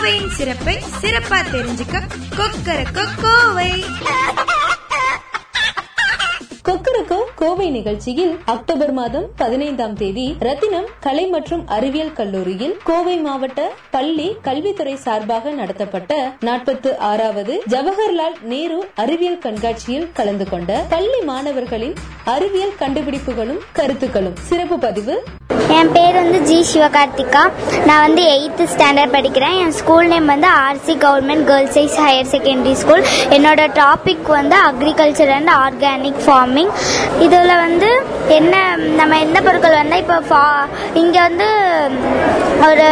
கோவையின் சிறப்பை சிறப்பா தெரிஞ்சுக்க கொக்கர கோவை கொக்கரக்கோ கோவை நிகழ்ச்சியில் அக்டோபர் மாதம் பதினைந்தாம் தேதி ரத்தினம் கலை மற்றும் அறிவியல் கல்லூரியில் கோவை மாவட்ட பள்ளி கல்வித்துறை சார்பாக நடத்தப்பட்ட நாற்பத்து ஆறாவது ஜவஹர்லால் நேரு அறிவியல் கண்காட்சியில் கலந்து கொண்ட பள்ளி மாணவர்களின் அறிவியல் கண்டுபிடிப்புகளும் கருத்துக்களும். சிறப்பு பதிவு. என் பேர் வந்து ஜி சிவகார்த்திகா. நான் வந்து எயித்து ஸ்டாண்டர்ட் படிக்கிறேன். என் ஸ்கூல் நேம் வந்து RC government girls high higher secondary school என்னோட டாபிக் வந்து அக்ரிகல்ச்சர் அண்ட் ஆர்கானிக் ஃபார்மிங் இதில் வந்து என்ன நம்ம எந்த பொருட்கள் வந்தால் இப்போ ஃபா இங்கே வந்து ஒரு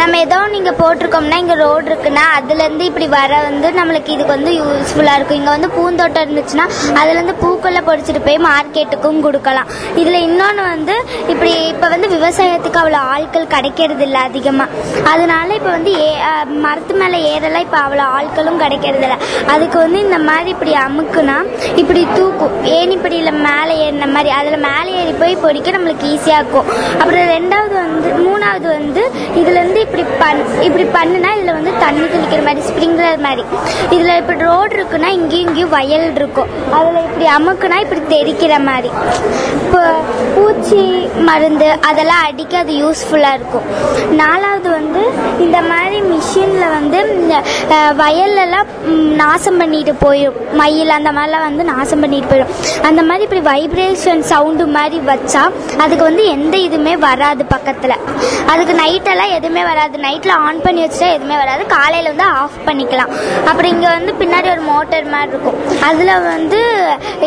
நம்ம ஏதோ நீங்கள் போட்டிருக்கோம்னா இங்கே ரோடு இருக்குன்னா அதுலேருந்து இப்படி வர வந்து நம்மளுக்கு இதுக்கு வந்து யூஸ்ஃபுல்லாக இருக்கும். இங்கே வந்து பூந்தோட்டம் இருந்துச்சுன்னா அதுலேருந்து பூக்களை பொறிச்சிட்டு போய் மார்க்கெட்டுக்கும் கொடுக்கலாம். இதில் இன்னொன்று வந்து இப்படி இப்போ வந்து விவசாயத்துக்கு அவ்வளோ ஆட்கள் கிடைக்கிறது இல்லை அதிகமாக அதனால இப்போ வந்து ஏ மரத்து மேலே ஏறலாம் இப்போ அவ்வளோ ஆட்களும் கிடைக்கிறது இல்லை. அதுக்கு வந்து இந்த மாதிரி இப்படி அமுக்குனா இப்படி தூக்கும். ஏணிப்படியில் மேலே ஏறின மாதிரி அதில் மேலே ஏறி போய் பொடிக்க நம்மளுக்கு ஈஸியாக இருக்கும். அப்புறம் ரெண்டாவது வந்து மூணாவது வந்து இதுலேருந்து இப்படி பண் இப்படி பண்ணுனா இதில் வந்து தண்ணி தெளிக்கிற மாதிரி ஸ்ப்ரிங்க்லர் மாதிரி. இதில் இப்படி ரோடு இருக்குன்னா இங்கேயும் இங்கேயும் வயல் இருக்கும். அதில் இப்படி அமுக்குனா இப்படி தெரிக்கிற மாதிரி. இப்போ பூச்சி மருந்து அதெல்லாம் அடிக்க அது யூஸ்ஃபுல்லாக இருக்கும். நாலாவது வந்து இந்த மாதிரி மிஷினில் வந்து இந்த வயல்லலாம் நாசம் பண்ணிட்டு போயிடும் மயில் அந்த மாதிரிலாம் வந்து நாசம் பண்ணிட்டு போயிடும் அந்த மாதிரி இப்படி வைப்ரேஷன் சவுண்டு மாதிரி வச்சா அதுக்கு வந்து எந்த இதுவுமே வராது பக்கத்தில். அதுக்கு நைட்டெல்லாம் எதுவுமே வராது. நைட்டில் ஆன் பண்ணி வச்சுட்டா எதுவுமே வராது. காலையில் வந்து ஆஃப் பண்ணிக்கலாம். அப்புறம் இங்கே வந்து பின்னாடி ஒரு மோட்டர் மாதிரி இருக்கும். அதில் வந்து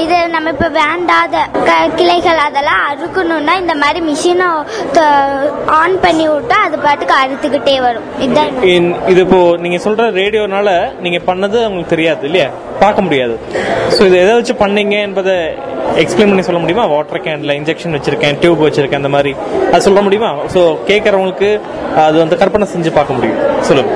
இது நம்ம இப்போ வேண்டாத க கிளைகள் அதெல்லாம் அறுக்கணும்னா இந்த மாதிரி மிஷினை ஆன் பண்ணி விட்டா அது பாட்டுக்கு அறுத்துக்கிட்டே வரும். இதுதான் இது இப்போ நீங்கள் சொல்கிற ரேடியோனால நீங்கள் பண்ணது உங்களுக்கு தெரியாது இல்லையா? பார்க்க முடியாது. ஸோ இது எதை வச்சு பண்ணீங்க அதை எக்ஸ்பிளைன் பண்ணி சொல்ல முடியுமா? வாட்டர் கேன்ல இன்ஜெக்ஷன் வச்சிருக்கேன் டியூப் வச்சிருக்கேன் அந்த மாதிரி. அது சொல்ல முடியுமா? ஸோ கேட்கறவங்களுக்கு அது வந்து கற்பனை செஞ்சு பார்க்க முடியும். சொல்லுங்க.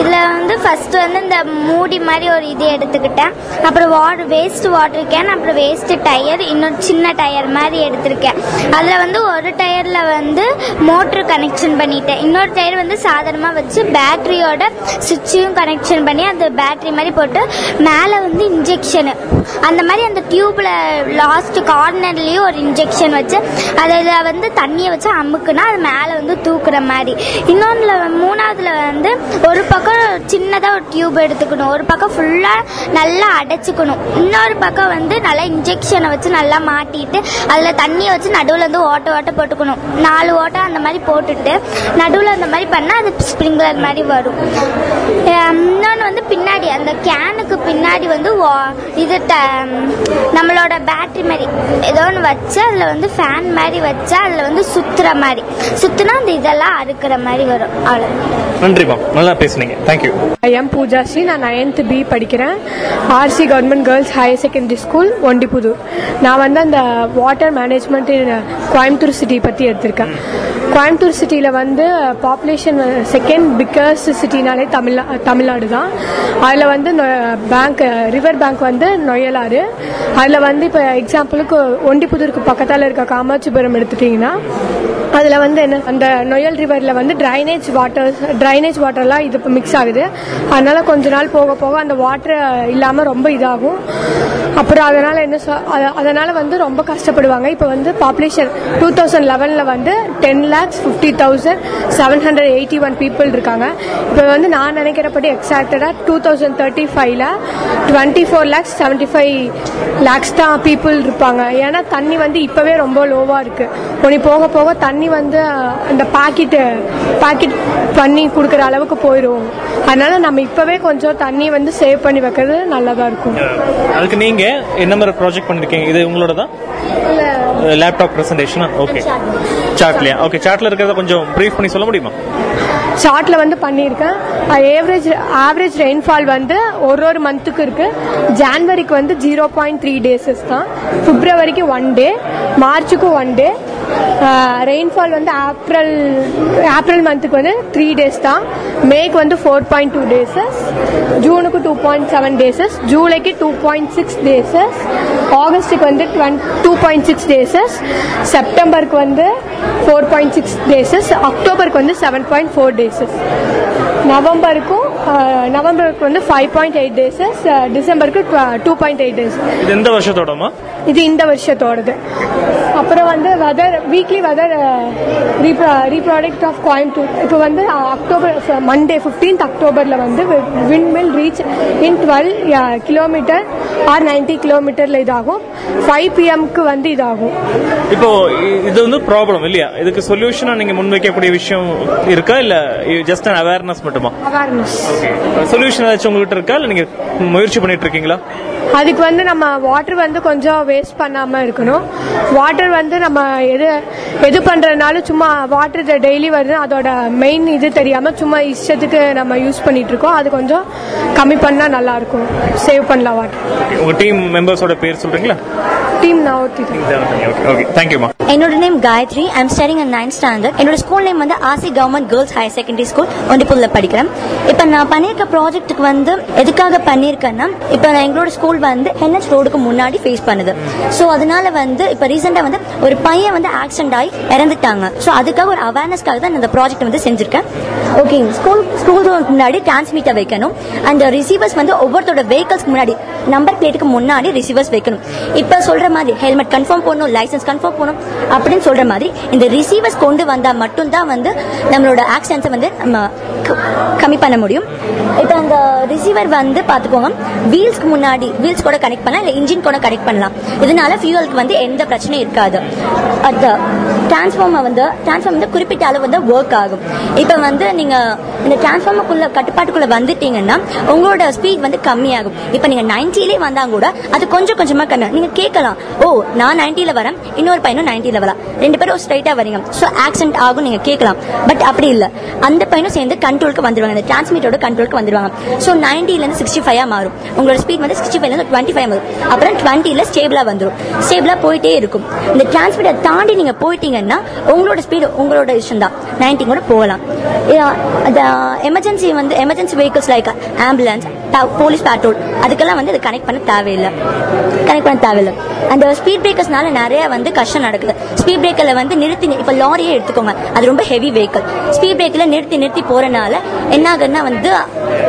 இதில் வந்து ஃபஸ்ட்டு வந்து இந்த மூடி மாதிரி ஒரு இது எடுத்துக்கிட்டேன். அப்புறம் வாட்டர் வேஸ்ட் வாட்டர் கேன் அப்புறம் வேஸ்ட்டு டயர் இன்னொரு சின்ன டயர் மாதிரி எடுத்திருக்கேன். அதில் வந்து ஒரு டயரில் வந்து மோட்ரு கனெக்ஷன் பண்ணிட்டேன். இன்னொரு டயர் வந்து சாதாரணமாக வச்சு பேட்ரியோட சுவிட்சையும் கனெக்ஷன் பண்ணி அந்த பேட்ரி மாதிரி போட்டு மேலே வந்து இன்ஜெக்ஷனு அந்த மாதிரி அந்த டியூப்பில் லாஸ்ட் கார்னர்லேயும் ஒரு இன்ஜெக்ஷன் வச்சு அதில் வந்து தண்ணியை வச்சு அமுக்குனா அது மேலே வந்து தூக்குற மாதிரி. இன்னொன்றில் மூணாவதுல வந்து ஒரு பக்கம் சின்னதாக ஒரு டியூப் எடுத்துக்கணும். ஒரு பக்கம் ஃபுல்லாக நல்லா அடைச்சிக்கணும். இன்னொரு பக்கம் வந்து நல்லா இன்ஜெக்ஷனை வச்சு நல்லா மாட்டிட்டு அதில் தண்ணியை வச்சு நடுவில் வந்து ஓட்ட ஓட்ட போட்டுக்கணும். நாலு ஓட்டம் அந்த மாதிரி போட்டுட்டு நடுவில் அந்த மாதிரி பண்ணால் அது ஸ்ப்ரிங்க்லர் மாதிரி வரும். இன்னொன்று வந்து பின்னாடி அந்த கேனுக்கு பின்னாடி வந்து இது ட- நம்மளோட பேட்டரி மாதிரி. ஏதோ ஒன்று வச்சு அதில் வந்து ஃபேன் மாதிரி வச்சு அதில் வந்து சுற்றுற மாதிரி. சுற்றுனா அந்த இதெல்லாம் அறுக்கிற மாதிரி வரும். அவ்வளோ நன்றி நல்லா பேசுனீங்க. தேங்க்யூ எம் பூஜாஸ்ரீ நான் நைன்த் பி படிக்கிறேன் RC government girls higher secondary school Ondipudur நான் வந்து அந்த வாட்டர் மேனேஜ்மெண்ட் கோயம்புத்தூர் சிட்டி பற்றி எடுத்திருக்கேன். கோயம்புத்தூர் சிட்டியில் வந்து பாப்புலேஷன் செகண்ட் பிக்கஸ்ட் சிட்டினாலே தமிழ்நா தமிழ்நாடு தான். அதில் வந்து பேங்க் ரிவர் பேங்க் வந்து நொயலாறு. அதில் வந்து இப்போ எக்ஸாம்பிளுக்கு ஒண்டிப்புதூருக்கு பக்கத்தால் இருக்க காமாட்சிபுரம் எடுத்துட்டிங்கன்னா அதில் வந்து என்ன அந்த நொயல் ரிவரில் வந்து ட்ரைனேஜ் வாட்டர் ட்ரைனேஜ் வாட்டர்லாம் இது மிக்ஸ் ஆகுது. அதனால கொஞ்ச நாள் போக போக அந்த வாட்டர் இல்லாமல் ரொம்ப இதாகும். அப்புறம் அதனால என்ன அதனால வந்து ரொம்ப கஷ்டப்படுவாங்க. இப்போ வந்து பாப்புலேஷன் டூ தௌசண்ட் லெவனில் வந்து ten lakhs fifty thousand seven hundred eighty one people இருக்காங்க. இப்போ வந்து நான் நினைக்கிறபடி எக்ஸாக்டடாக டூ தௌசண்ட் தேர்ட்டி ஃபைவ்ல twenty four lakhs seventy five lakhs தான் பீப்புள் இருப்பாங்க. ஏன்னா தண்ணி வந்து இப்போவே ரொம்ப லோவாக இருக்குது உனி போக போக தண்ணி வந்து அந்த பாக்கெட்டு பாக்கெட் பண்ணி கொடுக்குற அளவுக்கு போயிடும் அதனால நம்ம இப்போவே கொஞ்சம் தண்ணி வந்து சேவ் பண்ணி வைக்கிறது நல்லதாக இருக்கும். அதுக்கு நீங்க என்ன மாதிரி ப்ராஜெக்ட் பண்ணிருக்கீங்க? இது உங்களோட தான் லேப்டாப் பிரசன்டேஷனா ஓகே சார்ட்லயா ஓகே சார்ட்ல இருக்கிறத கொஞ்சம் ப்ரீஃப் பண்ணி சொல்ல முடியுமா? சார்ட்ல வந்து பண்ணியிருக்கேன். ஏவரேஜ் ஆவரேஜ் ரெயின்ஃபால் வந்து ஒரு ஒரு மந்த்துக்கு இருக்கு. ஜான்வரிக்கு வந்து ஜீரோ பாயிண்ட் த்ரீ டேஸஸ் தான். பிப்ரவரிக்கு ஒன் டே மார்ச்சுக்கு ஒன் டே ரெயின்ஃபால் வந்து ஏப்ரல் ஏப்ரல் மந்த்துக்கு வந்து த்ரீ டேஸ் தான். மேக்கு வந்து ஃபோர் பாயிண்ட் டூ டேஸஸ் ஜூனுக்கு டூ பாயிண்ட் செவன் டேஸஸ் ஜூலைக்கு டூ பாயிண்ட் சிக்ஸ் டேஸஸ் ஆகஸ்ட்டுக்கு வந்து twenty two point six days செப்டம்பருக்கு வந்து ஃபோர் பாயிண்ட் சிக்ஸ் டேஸஸ் அக்டோபருக்கு வந்து செவன் பாயிண்ட் ஃபோர் டேஸஸ் நவம்பருக்கும் நவம்பருக்கு வந்து ஃபைவ் பாயிண்ட் எயிட் டேஸஸ் டிசம்பருக்கு டூ பாயிண்ட் எயிட் டேஸ் இது எந்த வருஷத்தோடமா இது இந்த வருஷத்தோடது. அப்புறம் வந்து weather weekly weather report of Coimbatore. இப்போ வந்து அக்டோபர் மண்டே ஃபிஃப்டீன்த் அக்டோபரில் வந்து wind will reach in twelve kilometre or ninety கிலோமீட்டரில் இதாகும். ஃபைவ் பிஎம்க்கு வந்து இதாகும். இப்போ இது வந்து ப்ராப்ளம் இல்லையா? இதுக்கு சொல்யூஷனா நீங்க முன்வைக்கக்கூடிய விஷயம் இருக்கா? இல்ல ஜஸ்ட் அன் அவேர்னஸ் மட்டுமா? அவேர்னஸ் சொல்யூஷன் ஏதாச்சும் உங்ககிட்ட இருக்கா? இல்ல நீங்க முயற்சி பண்ணிட்டு இருக்கீங்களா அதுக்கு வந்து நம்ம வாட்டர் வந்து கொஞ்சம் வேஸ்ட் பண்ணாம இருக்கணும். வாட்டர் வந்து நம்ம எது எது பண்றதுனாலும் சும்மா வாட்டர் டெய்லி வருது. அதோட மெயின் இது தெரியாம சும்மா இஷ்டத்துக்கு நம்ம யூஸ் பண்ணிட்டு இருக்கோம் அது கொஞ்சம் கம்மி பண்ணா நல்லா இருக்கும் சேவ் பண்ணலாம் வாட்டர் உங்க டீம் மெம்பர்ஸோட பேர் சொல்றீங்களா? டீம் என்னோட name Gayathri I'm studying and ninth standard என்னோட ஸ்கூல் நேம் வந்து ஆசி government girls higher secondary school ஒண்டிப்பூர்ல படிக்கிறேன். இப்போ நான் பண்ணியிருக்க ப்ராஜெக்ட்டுக்கு வந்து எதுக்காக பண்ணியிருக்கேன்னா இப்போ நான் எங்களோட ஸ்கூல் வந்து ஹென்எச் ரோடுக்கு முன்னாடி ஃபேஸ் பண்ணுது. ஸோ அதனால வந்து இப்போ ரீசெண்டாக வந்து ஒரு பையன் வந்து ஆக்சிடென்ட் ஆகி இறந்துட்டாங்க. ஸோ அதுக்காக ஒரு அவேர்னஸ்க்காக தான் நான் இந்த ப்ராஜெக்ட் வந்து செஞ்சிருக்கேன். ஓகே ஸ்கூல் ஸ்கூல் முன்னாடி டிரான்ஸ்மீட்டர் வைக்கணும். அந்த ரிசீவர்ஸ் வந்து ஒவ்வொருத்தோட வெஹிக்கல்ஸ்க்கு முன்னாடி நம்பர் பிளேட்டுக்கு முன்னாடி ரிசீவர்ஸ் வைக்கணும். இப்போ சொல்ற மாதிரி ஹெல்மெட் கன்ஃபார்ம் போடணும் லைசன்ஸ் கன்ஃபார்ம் போகணும் அப்படின்னு சொல்ற மாதிரி இந்த ரிசீவர்ஸ் கொண்டு வந்தா மட்டும்தான் வந்து நம்மளோட ஆக்சிடென்ட்ஸை வந்து நம்ம க- கம்மி பண்ண முடியும். இப்போ அந்த ரிசீவர் வந்து பார்த்துக்கோங்க வீல்ஸ்க்கு முன்னாடி வீல்ஸ் கூட கனெக்ட் பண்ணலாம் இல்லை இன்ஜின் கூட கனெக்ட் பண்ணலாம். இதனால ஃபியூவலுக்கு வந்து எந்த பிரச்சனையும் இருக்காது. அது டிரான்ஸ்ஃபார்மர் வந்து டிரான்ஸ்ஃபார்மர் வந்து குறிப்பிட்ட அளவு வந்து ஒர்க் ஆகும். இப்போ வந்து நீங்கள் இந்த டிரான்ஸ்ஃபார்மருக்குள்ள கட்டுப்பாட்டுக்குள்ளே வந்துட்டீங்கன்னா உங்களோட ஸ்பீட் வந்து கம்மியாகும். இப்போ நீங்கள் நைன்டிலே வந்தால் கூட அது கொஞ்சம் கொஞ்சமாக கம்மி நீங்கள் கேட்கலாம் ஓ நான் நைன்டில வரேன். இன்னொரு பையனும் நைன்டில வரலாம் ரெண்டு பேரும் ஸ்ட்ரைட்டா வரீங்க. ஸோ ஆக்சிடென்ட் ஆகும் நீங்க கேட்கலாம். பட் அப்படி இல்ல. அந்த பையனும் சேர்ந்து கண்ட்ரோலுக்கு வந்துருவாங்க. அந்த டிரான்ஸ்மிட்டரோட கண்ட்ரோலுக்கு வந்துருவாங்க. ஸோ நைன்டில இருந்து சிக்ஸ்டி ஃபைவ் மாறும். உங்களோட ஸ்பீட் வந்து சிக்ஸ்டி ஃபைவ்லேருந்து டுவெண்ட்டி ஃபைவ் வரும் அப்புறம் டுவெண்ட்டில ஸ்டேபிளா வந்துடும் ஸ்டேபிளா போயிட்டே இருக்கும். இந்த டிரான்ஸ்மிட்டர் தாண்டி நீங்க போயிட்டீங்கன்னா உங்களோட ஸ்பீடு உங்களோட இஷ்டம் தான். நைன்டி கூட போகலாம். எமர்ஜென்சி வந்து emergency vehicles like ambulance police patrol அதுக்கெல்லாம் வந்து இது கனெக்ட் பண்ண தேவையில்லை. கனெக்ட் பண்ண தேவையில்லை. அந்த ஸ்பீட் பிரேக்கர்ஸ்னால நிறைய வந்து கஷ்டம் நடக்குது. ஸ்பீட் பிரேக்கர்ல வந்து நிறுத்தி இப்போ லாரியே எடுத்துக்கோங்க. அது ரொம்ப ஹெவி வெஹிக்கல் ஸ்பீட் பிரேக்கில் நிறுத்தி நிறுத்தி போறனால என்ன ஆகுதுன்னா வந்து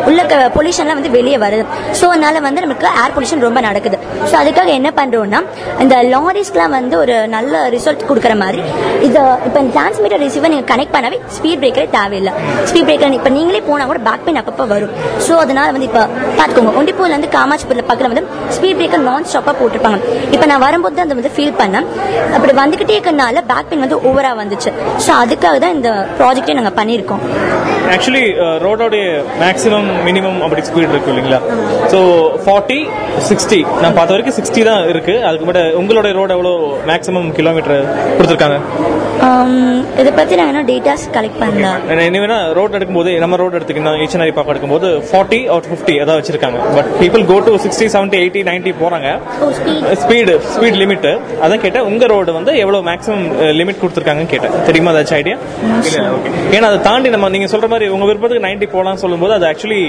உள்ள பொல்யூஷன்லாம் வந்து வெளியே வருது. ஸோ அதனால வந்து நமக்கு ஏர் பொல்யூஷன் ரொம்ப நடக்குது. ஸோ அதுக்காக என்ன பண்றோம்னா இந்த லாரிஸ்க்குலாம் வந்து ஒரு நல்ல ரிசல்ட் கொடுக்குற மாதிரி இது இப்போ டிரான்ஸ்மீட்டர் ரிசீவர் நீங்கள் கனெக்ட் பண்ணவே ஸ்பீட் பிரேக்கரே தேவையில்லை. ஸ்பீட் பிரேக்கர் இப்போ நீங்களே போனால் கூட பேக் பெயின் அப்பப்போ வரும். ஸோ அதனால வந்து இப்போ பார்த்துக்கோங்க ஒண்டிப்பூர்லேருந்து காமாட்சிபுரில் பக்கத்தில் வந்து ஸ்பீட் பிரேக்கர் நான் ஸ்டாப்பாக போட்டிருப்பாங்க. இப்போ நான் வரும்போது தான் அதை வந்து ஃபீல் பண்ணேன். அப்படி வந்துகிட்டே இருக்கனால பேக் பெயின் வந்து ஓவரா வந்துச்சு. ஸோ அதுக்காக தான் இந்த ப்ராஜெக்டே நாங்கள் பண்ணியிருக்கோம். ஆக்சுவலி ரோடோடைய மேக்ஸிமம் மினிமம் அப்படி ஸ்பீட் இருக்கு இல்லைங்களா? ஸோ ஃபார்ட்டி சிக்ஸ்டி நான் பார்த்த வரைக்கும் சிக்ஸ்டி தான் இருக்கு. அதுக்கு மட்டும் உங்களோட ரோடு எவ்வளோ மேக்ஸிமம் கிலோமீட்டர் கொடுத்துருக்காங்க? இதை பற்றி நாங்கள் இன்னும் டேட்டாஸ் கலெக்ட் பண்ணல என்ன ரோட் எடுக்கும்போது நம்ம ரோட் எடுத்துக்கணும் ஈச்சனரி பார்க்க எடுக்கும்போது ஃபார்ட்டி ஆர் ஃபிஃப்டி அதான் வச்சிருக்காங்க. But people go to sixty seventy eighty ninety போறாங்க. ஸ்பீடு ஸ்பீட் லிமிட் அதான் கேட்டேன் உங்க ரோடு வந்து எவ்வளவு மேக்ஸிமம் லிமிட் கொடுத்துருக்காங்கன்னு கேட்டேன். தெரியுமா ஏதாச்சும் ஐடியா ஏன்னா அதை தாண்டி நம்ம நீங்க சொல்ற மாதிரி உங்க விருப்பத்துக்கு நைன்டி போலாம் சொல்லும்போது அது ஆக்சுவலி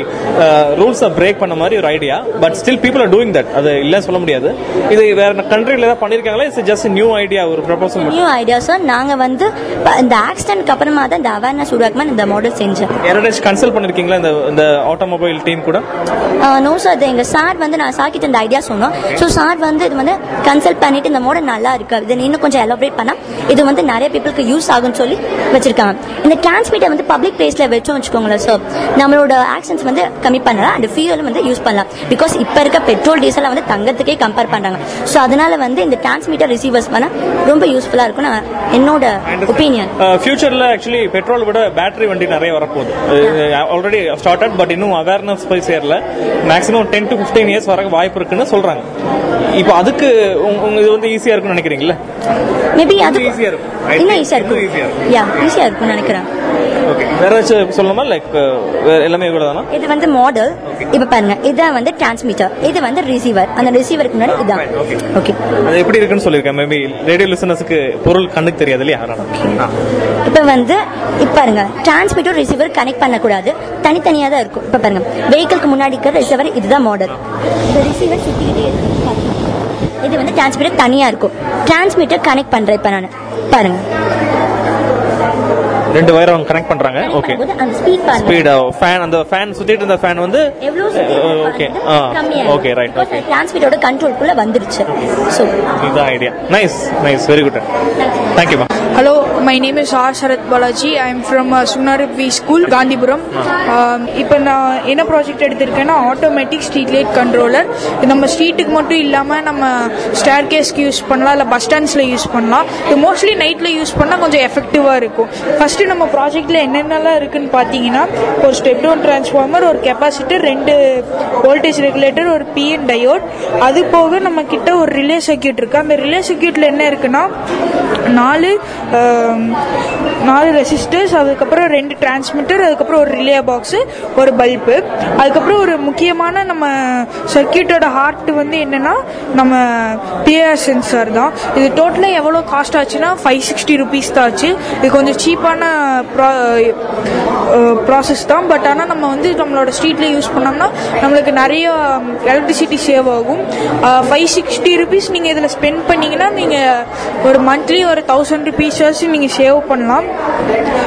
ரூல்ஸை பிரேக் பண்ண மாதிரி ஒரு idea but still people are doing that அது இல்லைன்னு சொல்ல முடியாது. இது வேற கண்ட்ரில ஏதாவது பண்ணிருக்காங்களா? இட்ஸ் ஜஸ்ட் நியூ ஐடியா ஒரு ப்ரொபோசல் நியூ ஐடியா சார் நாங்க வந்து இந்த ஆக்சிடென்ட்க்கு அப்புறமா தான் இந்த அவேர்னஸ் உருவாக்கமா இந்த மாடல் செஞ்சேன். யாராச்சும் கன்சல்ட் பண்ணிருக்கீங்களா? இந்த இந்த ஆட்டோமொபைல் டீம் கூட? நோ சார் அது எங்க சார் வந்து நான் சார் கிட்ட இந்த ஐடியா சொன்னோம். ஸோ சார் வந்து இது வந்து கன்சல்ட் பண்ணிட்டு இந்த மாடல் நல்லா இருக்கு. இது இன்னும் கொஞ்சம் எலாபரேட் பண்ணா இது வந்து நிறைய பீப்புளுக்கு யூஸ் ஆகும்னு சொல்லி வச்சிருக்காங்க. இந்த டிரான்ஸ்மிட்டர் வந்து பப்ளிக் பிளேஸ்ல வச்சோம் வச்சுக்கோங்களேன் சார் நம்மளோட ஆக்சன்ஸ் வந்து கம்மி பண்ணலாம். அண்ட் ஃபியூல் வந்து யூஸ் பண்ணலாம். பிகாஸ் இப்ப இருக்க பெட்ரோல் டீசலை வந்து தங்கத்துக்கே கம்பேர் பண்றாங்க. ஸோ அதனால வந்து இந்த டிரான்ஸ்மிட்டர் ரிசீவர்ஸ் பண்ண ரொம்ப யூஸ்ஃபுல்லா இருக்கும் நான் என்னோட ஒப்பீனியன் ஃபியூச்சர்ல ஆக்சுவலி பெட்ரோல் விட பேட்டரி வண்டி நிறைய வரப்போகுது. ஆல்ரெடி ஸ்டார்டட் பட் இன்னும் அவேர்னஸ் போய் சேரல. Maximum ten to fifteen years வர வாய்ப்பு இருக்குன்னு சொல்றாங்க. இப்போ அதுக்கு இது வந்து ஈஸியா இருக்கும்னு நினைக்கிறீங்களா? மேபி அது easier இருக்கும். ஈஸியா இருக்கும். யா ஈஸியா இருக்கும்னு நினைக்கிறேன். ஓகே வேற ஏதாச்சும் சொல்லணுமா? லைக் எல்லாமே இவ்வளவுதானா இது வந்து மாடல் இப்ப பாருங்க இதான் வந்து டிரான்ஸ்மிட்டர் இது வந்து ரிசீவர் அந்த ரிசீவருக்கு முன்னாடி இதான். ஓகே அது எப்படி இருக்குன்னு சொல்லியிருக்கேன். மேபி ரேடியோ லிசனர்ஸ்க்கு பொருள் கண்ணுக்கு தெரியாது இல்லையா. இப்ப வந்து இப்ப பாருங்க டிரான்ஸ்மிட்டர் ரிசீவர் கனெக்ட் பண்ணக்கூடாது. தனித்தனியா தான் இருக்கும். இப்ப பாருங்க வெஹிக்கிள்க்கு முன்னாடி இருக்கிற ரிசீவர் இதுதான் மாடல் இந்த ரிசீவர் இருக்கு. இது வந்து டிரான்ஸ்மிட்டர் தனியா இருக்கும். டிரான்ஸ்மிட்டர் கனெக்ட் பண்றேன் இப்ப நான். பாருங்க. ரெண்டு வயர் அவங்க கனெக்ட் பண்றாங்க. ஓகே ஸ்பீட் ஃபேன் அந்த ஃபேன் சுத்திட்டு இருந்த ஃபேன் வந்து எவ்வளவு ஓகே ஓகே ரைட் ஓகே டிரான்ஸ்மிட்டரோட கண்ட்ரோல்குள்ள வந்துருச்சு. ஸோ இதுதான் idea nice nice very good thank you ma'am Hello, my name is R. Sarath Balaji. I am from uh, Sunaripvi School, Gandhipuram. Um, இப்போ நான் என்ன ப்ராஜெக்ட் எடுத்திருக்கேன்னா ஆட்டோமேட்டிக் ஸ்ட்ரீட் லைட் கண்ட்ரோலர் நம்ம ஸ்ட்ரீட்டுக்கு மட்டும் இல்லாமல் நம்ம ஸ்டேர் கேஸ்க்கு யூஸ் பண்ணலாம் இல்லை பஸ் ஸ்டாண்ட்ஸில் யூஸ் பண்ணலாம் இது மோஸ்ட்லி நைட்டில் யூஸ் பண்ணால் கொஞ்சம் எஃபெக்டிவாக இருக்கும் ஃபஸ்ட்டு நம்ம ப்ராஜெக்ட்டில் என்னென்னலாம் இருக்குன்னு பார்த்தீங்கன்னா ஒரு ஸ்டெப் டவுன் டிரான்ஸ்ஃபார்மர் ஒரு கெப்பாசிட்டர் ரெண்டு வோல்டேஜ் ரெகுலேட்டர் ஒரு பிஎன் டயோட் அது போக நம்ம கிட்ட ஒரு ரிலே சர்க்கியூட் இருக்குது அந்த ரிலே சர்க்கியூட்டில் என்ன இருக்குன்னா நாலு நாலு ரெசிஸ்டர்ஸ் அதுக்கப்புறம் ரெண்டு டிரான்ஸ்மிட்டர் அதுக்கப்புறம் ஒரு ரிலே பாக்ஸு ஒரு பல்பு அதுக்கப்புறம் ஒரு முக்கியமான நம்ம சர்க்கியூட்டோட ஹார்ட் வந்து என்னன்னா நம்ம பிஆர் சென்சார் தான். இது டோட்டலாக எவ்வளோ காஸ்ட் ஆச்சுன்னா ஃபைவ் சிக்ஸ்டி ருபீஸ் தான் ஆச்சு. இது கொஞ்சம் சீப்பான ப்ராசஸ் தான். பட் ஆனால் நம்ம வந்து நம்மளோட ஸ்ட்ரீட்டில் யூஸ் பண்ணோம்னா நம்மளுக்கு நிறைய எலக்ட்ரிசிட்டி சேவ் ஆகும். ஃபைவ் சிக்ஸ்டி ருபீஸ் நீங்கள் இதில் ஸ்பெண்ட் பண்ணீங்கன்னா நீங்கள் ஒரு மந்த்லி ஒரு தௌசண்ட் ருபீஸாச்சும் நீங்கள் சேவ் பண்ணலாம்.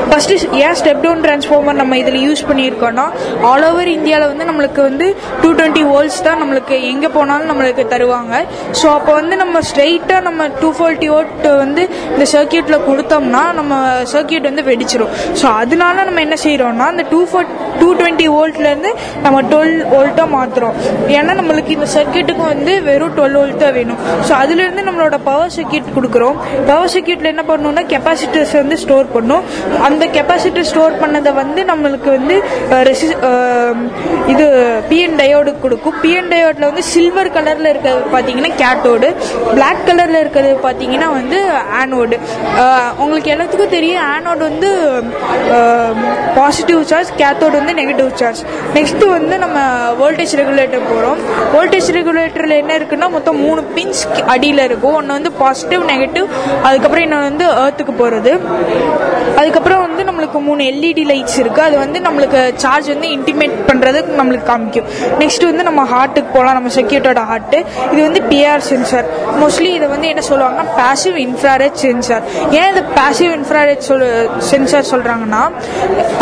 ஃபஸ்ட்டு ஏன் ஸ்டெப் டவுன் டிரான்ஸ்ஃபார்மர் நம்ம இதில் யூஸ் பண்ணியிருக்கோம்னா ஆல் ஓவர் இந்தியாவில் வந்து நம்மளுக்கு வந்து டூ டுவெண்ட்டி வோல்ட்ஸ் தான் நம்மளுக்கு எங்கே போனாலும் நம்மளுக்கு தருவாங்க. ஸோ அப்போ வந்து நம்ம ஸ்ட்ரெயிட்டாக நம்ம டூ ஃபோர்ட்டி வோல்ட் வந்து இந்த சர்க்கியூட்டில் கொடுத்தோம்னா நம்ம சர்க்கியூட் வந்து வெடிச்சிடும் ஸோ அதனால நம்ம என்ன செய்கிறோம்னா அந்த டூ ஃபோர் டூ டுவெண்ட்டி வோல்ட்லேருந்து நம்ம டுவெல் வோல்ட்டாக மாற்றுறோம் ஏன்னா நம்மளுக்கு இந்த சர்க்கியூட்டுக்கு வந்து வெறும் டுவெல் வோல்ட் தான் வேணும். ஸோ அதுலேருந்து நம்மளோட பவர் சர்க்கியூட் கொடுக்குறோம். பவர் சர்க்கியூட்டில் என்ன பண்ணணும்னா கெப்பாசிட்டர்ஸ் வந்து ஸ்டோர் பண்ணும். அந்த கெப்பாசிட்டர் ஸ்டோர் பண்ணதை வந்து நம்மளுக்கு வந்து ரெசி- இது பிஎன் டயோடு கொடுக்கும். பிஎன் டயோடில் வந்து சில்வர் கலரில் இருக்கிறது பார்த்தீங்கன்னா கேட்டோடு பிளாக் கலரில் இருக்கிறது பார்த்தீங்கன்னா வந்து ஆனோடு உங்களுக்கு எல்லாத்துக்கும் தெரியும் ஆனோடு வந்து பாசிட்டிவ் சார்ஜ் கேத்தோடு வந்து நெகட்டிவ் சார்ஜ் நெக்ஸ்ட் வந்து நம்ம வோல்டேஜ் ரெகுலேட்டர் போகிறோம் வோல்டேஜ் ரெகுலேட்டரில் என்ன இருக்குன்னா மொத்தம் மூணு பின்ஸ் அடியில் இருக்கும். ஒன்று வந்து பாசிட்டிவ் நெகட்டிவ் அதுக்கப்புறம் இன்னொன்று வந்து ஏர்த்துக்கு போகிறது அதுக்கப்புறம் வந்து நம்மளுக்கு மூணு எல்இடி லைட்ஸ் இருக்குது அது வந்து நம்மளுக்கு சார்ஜ் வந்து இன்டிமேட் பண்ணுறதுக்கு நம்மளுக்கு காமிக்கும். நெக்ஸ்ட் வந்து நம்ம ஹார்ட்டுக்கு போகலாம் நம்ம செக்யூரிட்டோட ஹார்ட்டு இது வந்து பிஆர் சென்சார் மோஸ்ட்லி இதை வந்து என்ன சொல்லுவாங்கன்னா பேசிவ் இன்ஃப்ராரெட் சென்சார் ஏன் இது பேசிவ் இன்ஃப்ராரெட் சொல் சென்சார் சொல்கிறாங்கன்னா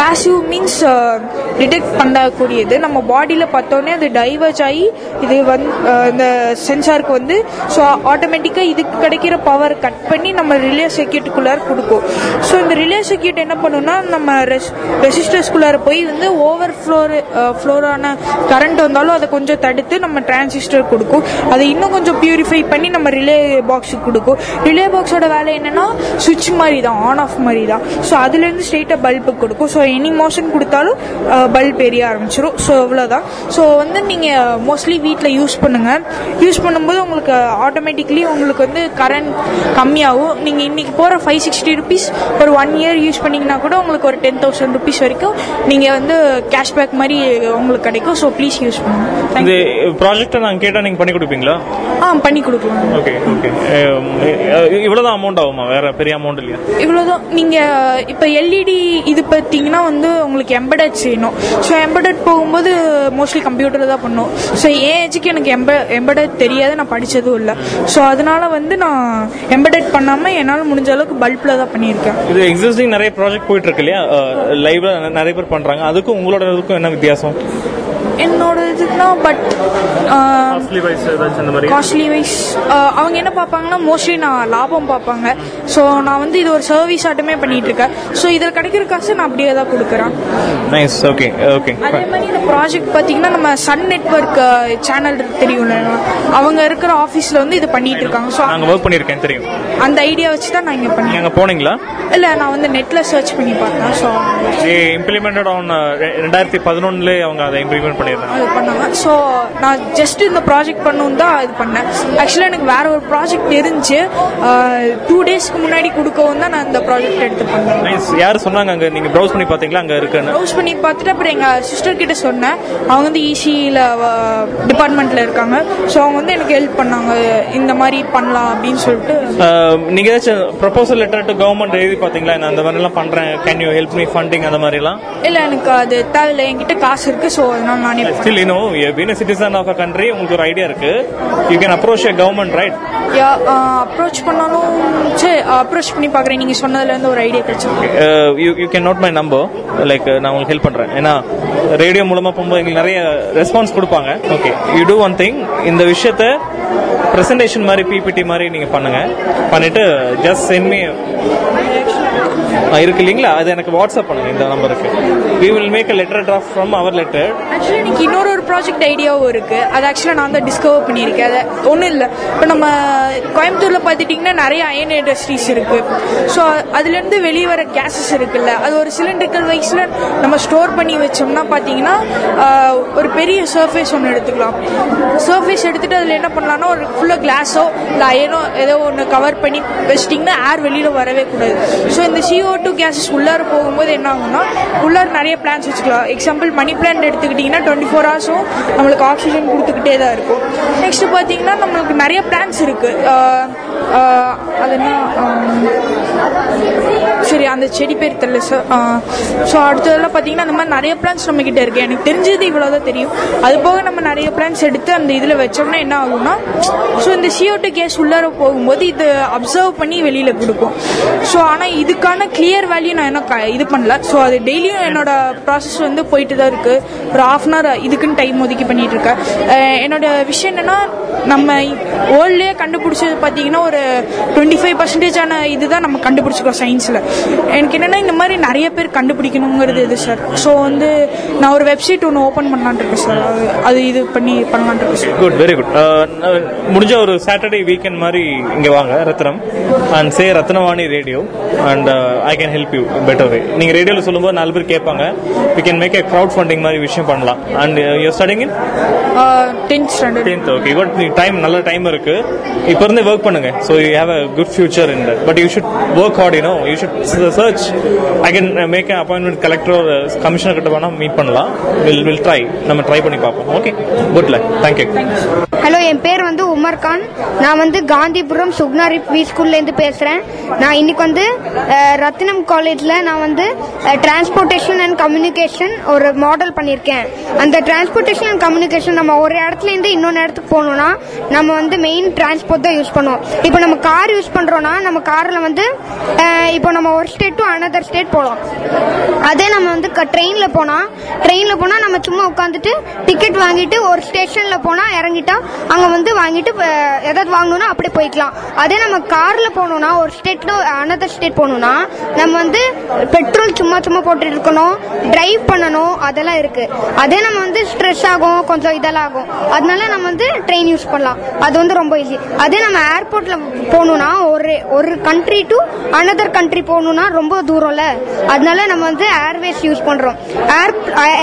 பேசிவ் மீன்ஸ் டிடெக்ட் பண்ணக்கூடியது. நம்ம பாடியில் பார்த்தோன்னே அது டைவர்ஜ் ஆகி இது uh, வந்து இந்த சென்சாருக்கு வந்து ஸோ ஆட்டோமேட்டிக்காக இதுக்கு கிடைக்கிற பவர் கட் பண்ணி நம்ம ரிலே ரெசிஸ்டர்ஸ்குள்ளார கொடுக்கும். ஸோ இந்த ரிலே சர்க்கியூட் என்ன பண்ணுன்னா நம்ம ரெஸ் ரெசிஸ்டர்ஸ்குள்ளார போய் வந்து ஓவர் ஃப்ளோர் ஃப்ளோரான கரண்ட் வந்தாலும் அதை கொஞ்சம் தடுத்து நம்ம டிரான்சிஸ்டர் கொடுக்கும். அதை இன்னும் கொஞ்சம் பியூரிஃபை பண்ணி நம்ம ரிலே பாக்ஸுக்கு கொடுக்கும். ரிலே பாக்ஸோட வேலை என்னன்னா சுவிட்ச் மாதிரி தான் ஆன் ஆஃப் மாதிரி தான் ஸோ அதுலேருந்து ஸ்ட்ரெயிட்டாக பல்பு கொடுக்கும். ஸோ எனி மோஷன் கொடுத்தாலும் பல்ப் எரிய ஆரம்பிச்சிடும் ஸோ அவ்வளோதான் ஸோ வந்து நீங்கள் மோஸ்ட்லி வீட்டில் யூஸ் பண்ணுங்கள் யூஸ் பண்ணும்போது உங்களுக்கு ஆட்டோமேட்டிக்லி உங்களுக்கு வந்து கரண்ட் கம்மியாகும். நீங்கள் இன்றைக்கி போகிற ஃபைவ் சிக்ஸ்டி ருபீஸ் ஒரு ஒன் இயர் யூஸ் பண்ணிங்கன்னா கூட உங்களுக்கு ஒரு டென் தௌசண்ட் ருபீஸ் வரைக்கும் நீங்கள் வந்து கேஷ்பேக் மாதிரி உங்களுக்கு கிடைக்கும். ஸோ ப்ளீஸ் யூஸ் பண்ணுங்க. You. ப்ராஜெக்ட்டை நாங்கள் கேட்டால் நீங்கள் பண்ணி கொடுப்பீங்களா? ஆ பண்ணி கொடுக்கலாம். ஓகே ஓகே இவ்வளோதான் அமௌண்ட் ஆகுமா? வேற பெரிய அமௌண்ட் இல்லையா? இவ்வளோதான் நீங்கள் இப்போ எல்இடி இது பார்த்தீங்கன்னா வந்து உங்களுக்கு எம்படட் செய்யணும். ஸோ எம்படட் போகும்போது மோஸ்ட்லி கம்ப்யூட்டர் தான் பண்ணும். ஸோ என் ஏஜுக்கு எனக்கு எம்ப எம்படட் தெரியாது. நான் படித்ததும் இல்லை. ஸோ அதனால வந்து நான் எம்படட் பண்ணாமல் என்னால் முடிஞ்ச அளவுக்கு பல்பில் தான் பண்ணியிருக்கேன். இது எக்ஸிஸ்டிங் நிறைய ப்ராஜெக்ட் போயிட்டு இருக்கு இல்லையா? லைவ்ல நிறைய பேர் பண்றாங்க. அதுக்கும் உங்களோட இதுக்கும் என்ன வித்தியாசம்? என்னோட இதுனா பட் காஸ்ட்லி வைஸ் ஏதாச்சும் அந்த மாதிரி? காஸ்ட்லி வைஸ் அவங்க என்ன பார்ப்பாங்கன்னா மோஸ்ட்லி நான் லாபம் பார்ப்பாங்க. ஸோ நான் வந்து இது ஒரு சர்வீஸ் ஆட்டமே பண்ணிட்டு இருக்கேன். ஸோ இதில் கிடைக்கிற காசு நான் அப்படியே தான் கொடுக்குறேன். நைஸ் ஓகே ஓகே அதே மாதிரி இந்த ப்ராஜெக்ட் பார்த்தீங்கன்னா நம்ம சன் நெட்ஒர்க் சேனல் தெரியும்ல அவங்க இருக்கிற ஆஃபீஸில் வந்து இது பண்ணிட்டு இருக்காங்க. ஸோ நாங்க ஒர்க் பண்ணிருக்கேன் தெரியும். அந்த ஐடியா வச்சு தான் நான் இங்கே பண்ணேன். அங்க போனீங்களா? இல்லை நான் வந்து நெட்டில் சர்ச் பண்ணி பார்த்தேன். ஸோ இம்ப்ளிமெண்டட் ஆன் ரெண்டாயிரத்தி பதினொன்னுல அவங்க அதை இம்ப்ளிமெண்ட் பண்ணியிருந்தாங்க அது பண்ணாங்க ஸோ நான் ஜஸ்ட் இந்த ப்ராஜெக்ட் பண்ணணும் தான் இது பண்ணேன். ஆக்சுவலாக எனக்கு வேற ஒரு ப்ராஜெக்ட் தெரிஞ்சு டூ டேஸ்க்கு முன்னாடி கொடுக்கவும் தான் நான் இந்த ப்ராஜெக்ட் எடுத்து பண்ணேன். யார் சொன்னாங்க அங்க? நீங்க ப்ரௌஸ் பண்ணி பாத்தீங்களா? அங்க இருக்குன்னு. ப்ரௌஸ் பண்ணி பார்த்துட்டு அப்புறம் எங்கள் சிஸ்டர் கிட்ட சொன்னேன். அவங்க வந்து இசியில் டிபார்ட்மெண்ட்டில் இருக்காங்க. ஸோ அவங்க வந்து எனக்கு ஹெல்ப் பண்ணாங்க. இந்த மாதிரி பண்ணலாம் அப்படின்னு சொல்லிட்டு. அஹ், நீங்க ஏதாச்சும் ப்ரொபோசல் லெட்டர் டு கவர்மெண்ட் எழுதி பாத்தீங்களா? நான் அந்த மாதிரி எல்லாம் பண்றேன். Can you help me funding அந்த மாதிரி எல்லாம் இல்லை எனக்கு அது தேவையில்லை. என்கிட்ட காசு இருக்கு. ஸோ அதனால நானே you know been a citizen of a country உங்களுக்கு ஒரு ஐடியா இருக்கு. You can approach a government right approach பண்ணாலும் சரி அப்ரோச் பண்ணி பார்க்குறேன். நீங்கள் சொன்னதுலேருந்து ஒரு ஐடியா கிடைச்சிருக்கு. You you can note my number like நான் உங்களுக்கு ஹெல்ப் பண்றேன். ஏன்னா ரேடியோ மூலமா போகும்போது எங்களுக்கு நிறைய ரெஸ்பான்ஸ் கொடுப்பாங்க. Okay you do one thing இந்த விஷயத்த பிரசன்டேஷன் மாதிரி பிபிடி மாதிரி நீங்க பண்ணுங்க. பண்ணிட்டு ஜஸ்ட் சென்ட் மீ இருக்கு இல்லைங்களா? அது எனக்கு வாட்ஸ்அப் பண்ணுங்க இந்த நம்பருக்கு. We will make a letter draft from our letter actually எனக்கு இன்னொரு ஒரு ப்ராஜெக்ட் ஐடியாவும் இருக்கு. அது ஆக்சுவலாக நான் தான் டிஸ்கவர் பண்ணியிருக்கேன். அது ஒன்றும் இல்லை. இப்போ நம்ம கோயம்புத்தூரில் பார்த்துட்டிங்கன்னா நிறைய அயன் இண்டஸ்ட்ரீஸ் இருக்கு. ஸோ அதுலேருந்து வெளியே வர கேஸஸ் இருக்குல்ல அது ஒரு சிலிண்டர்கள் வைஸில் நம்ம ஸ்டோர் பண்ணி வச்சோம்னா பார்த்தீங்கன்னா ஒரு பெரிய சர்ஃபேஸ் ஒன்று எடுத்துக்கலாம். சர்ஃபேஸ் எடுத்துட்டு அதில் என்ன பண்ணலாம்னா ஒரு ஃபுல்லாக கிளாஸோ இல்லை அயனோ ஏதோ ஒன்று கவர் பண்ணி வச்சிட்டிங்கன்னா ஏர் வெளியில் வரவே கூடாது. ஸோ இந்த CO2 டூ கேஸஸ் உள்ளார போகும்போது என்ன ஆகும்னா உள்ளார நிறைய பிளான்ஸ் வச்சுக்கலாம். எக்ஸாம்பிள் மணி பிளான்ட் எடுத்துக்கிட்டிங்கன்னா டுவெண்ட்டி ஃபோர் ஹவர்ஸும் நம்மளுக்கு ஆக்சிஜன் கொடுத்துக்கிட்டே தான் இருக்கும். நெக்ஸ்ட் பார்த்தீங்கன்னா நம்மளுக்கு நிறைய பிளான்ஸ் இருக்கு. அது என்ன சரி அந்த செடி பேர் தெரியல சார் ஸோ அடுத்ததெல்லாம் பார்த்தீங்கன்னா அந்த மாதிரி நிறைய பிளான்ஸ் நம்ம கிட்ட இருக்கு. எனக்கு தெரிஞ்சது இவ்வளோதான் தெரியும். அது போக நம்ம நிறைய பிளான்ஸ் எடுத்து அந்த இதில் வச்சோம்னா என்ன ஆகும்னா ஸோ இந்த CO2 கேஸ் உள்ளார போகும்போது இது அப்சர்வ் பண்ணி வெளியில் கொடுக்கும். ஸோ ஆனால் இதுக்கான கிளியர் வேல்யூ நான் என்ன இது பண்ணல. ஸோ அது டெய்லியும் என்னோட ப்ராசஸ் வந்து போயிட்டு தான் இருக்கு. ஒரு ஆஃப் அன் ஹவர் இதுக்குன்னு டைம் ஒதுக்கி பண்ணிட்டு இருக்கேன். என்னோட விஷயம் என்னன்னா நம்ம வேர்ல்ட்லேயே கண்டுபிடிச்சது பார்த்தீங்கன்னா ஒரு டுவெண்ட்டி ஃபைவ் பர்சன்டேஜான இதுதான் நம்ம கண்டுபிடிச்சிருக்கோம் சயின்ஸில் எனக்கு என்னன்னா இந்த மாதிரி நிறைய பேர் கண்டுபிடிக்கணுங்கிறது இது சார் ஸோ வந்து நான் ஒரு வெப்சைட் ஒன்று ஓப்பன் பண்ணலான் இருக்கேன் சார் அது அது இது பண்ணி பண்ணலான் இருக்கேன் சார் குட் வெரி குட் முடிஞ்ச ஒரு சாட்டர்டே வீக்கெண்ட் மாதிரி இங்கே வாங்க Rathnam. And say Rathnavani radio and I can help you better way நீங்க ரேடியோல சொல்லும்போது நாலு பேர் கேட்பாங்க. We can make a crowd funding மாதிரி விஷயம் பண்ணலாம். And you studying in tenth standard tenth okay good time நல்ல டைம் இருக்கு. இப்போ இருந்து ஒர்க் பண்ணுங்க. So you have a good future in but you should work hard you know you should search I can make appointment collector commissioner கிட்ட வேணா meet பண்ணலாம். Will will try நம்ம try பண்ணி பார்ப்போம். Okay good luck thank you hello என் பேர் வந்து Umar Khan. நான் வந்து காந்திபுரம் சுக்னாரி வி ஸ்கூல்லேருந்து பேசுகிறேன் நான் இன்னைக்கு வந்து அஹ், ரத்தினம் காலேஜில் நான் வந்து டிரான்ஸ்போர்ட்டேஷன் அண்ட் கம்யூனிகேஷன் ஒரு மாடல் பண்ணியிருக்கேன். அந்த டிரான்ஸ்போர்ட்டேஷன் அண்ட் கம்யூனிகேஷன் நம்ம ஒரு இடத்துலேருந்து இன்னொன்று இடத்துக்கு போகணும்னா நம்ம வந்து மெயின் டிரான்ஸ்போர்ட் தான் யூஸ் பண்ணுவோம். இப்போ நம்ம கார் யூஸ் பண்ணுறோன்னா நம்ம காரில் வந்து இப்போ நம்ம ஒரு ஸ்டேட் டு அனதர் ஸ்டேட் போகலாம் அதே நம்ம வந்து ட்ரெயினில் போனால் ட்ரெயினில் போனால் நம்ம சும்மா உட்காந்துட்டு டிக்கெட் வாங்கிட்டு ஒரு ஸ்டேஷனில் போனால் இறங்கிட்டா அங்கே வந்து வாங்கிட்டு அஹ், எதாவது வாங்கணும்னா அப்படியே போய்க்கலாம். அதே நம்ம காரில் போகணும்னா ஒரு ஸ்டேட் டு அனதர் ஸ்டேட் போகணும்னா நம்ம வந்து பெட்ரோல் சும்மா சும்மா போட்டுட்டு இருக்கணும் டிரைவ் பண்ணணும் அதெல்லாம் இருக்கு. அதே நம்ம வந்து ஸ்ட்ரெஸ் ஆகும் கொஞ்சம் இதெல்லாம் ஆகும் அதனால நம்ம வந்து ட்ரெயின் யூஸ் பண்ணலாம். அது வந்து ரொம்ப ஈஸி அதே நம்ம ஏர்போர்ட்ல போகணும்னா ஒரு ஒரு கண்ட்ரி டு அனதர் கண்ட்ரி போகணும்னா ரொம்ப தூரம்ல. அதனால நம்ம வந்து ஏர்வேஸ் யூஸ் பண்றோம். ஏர்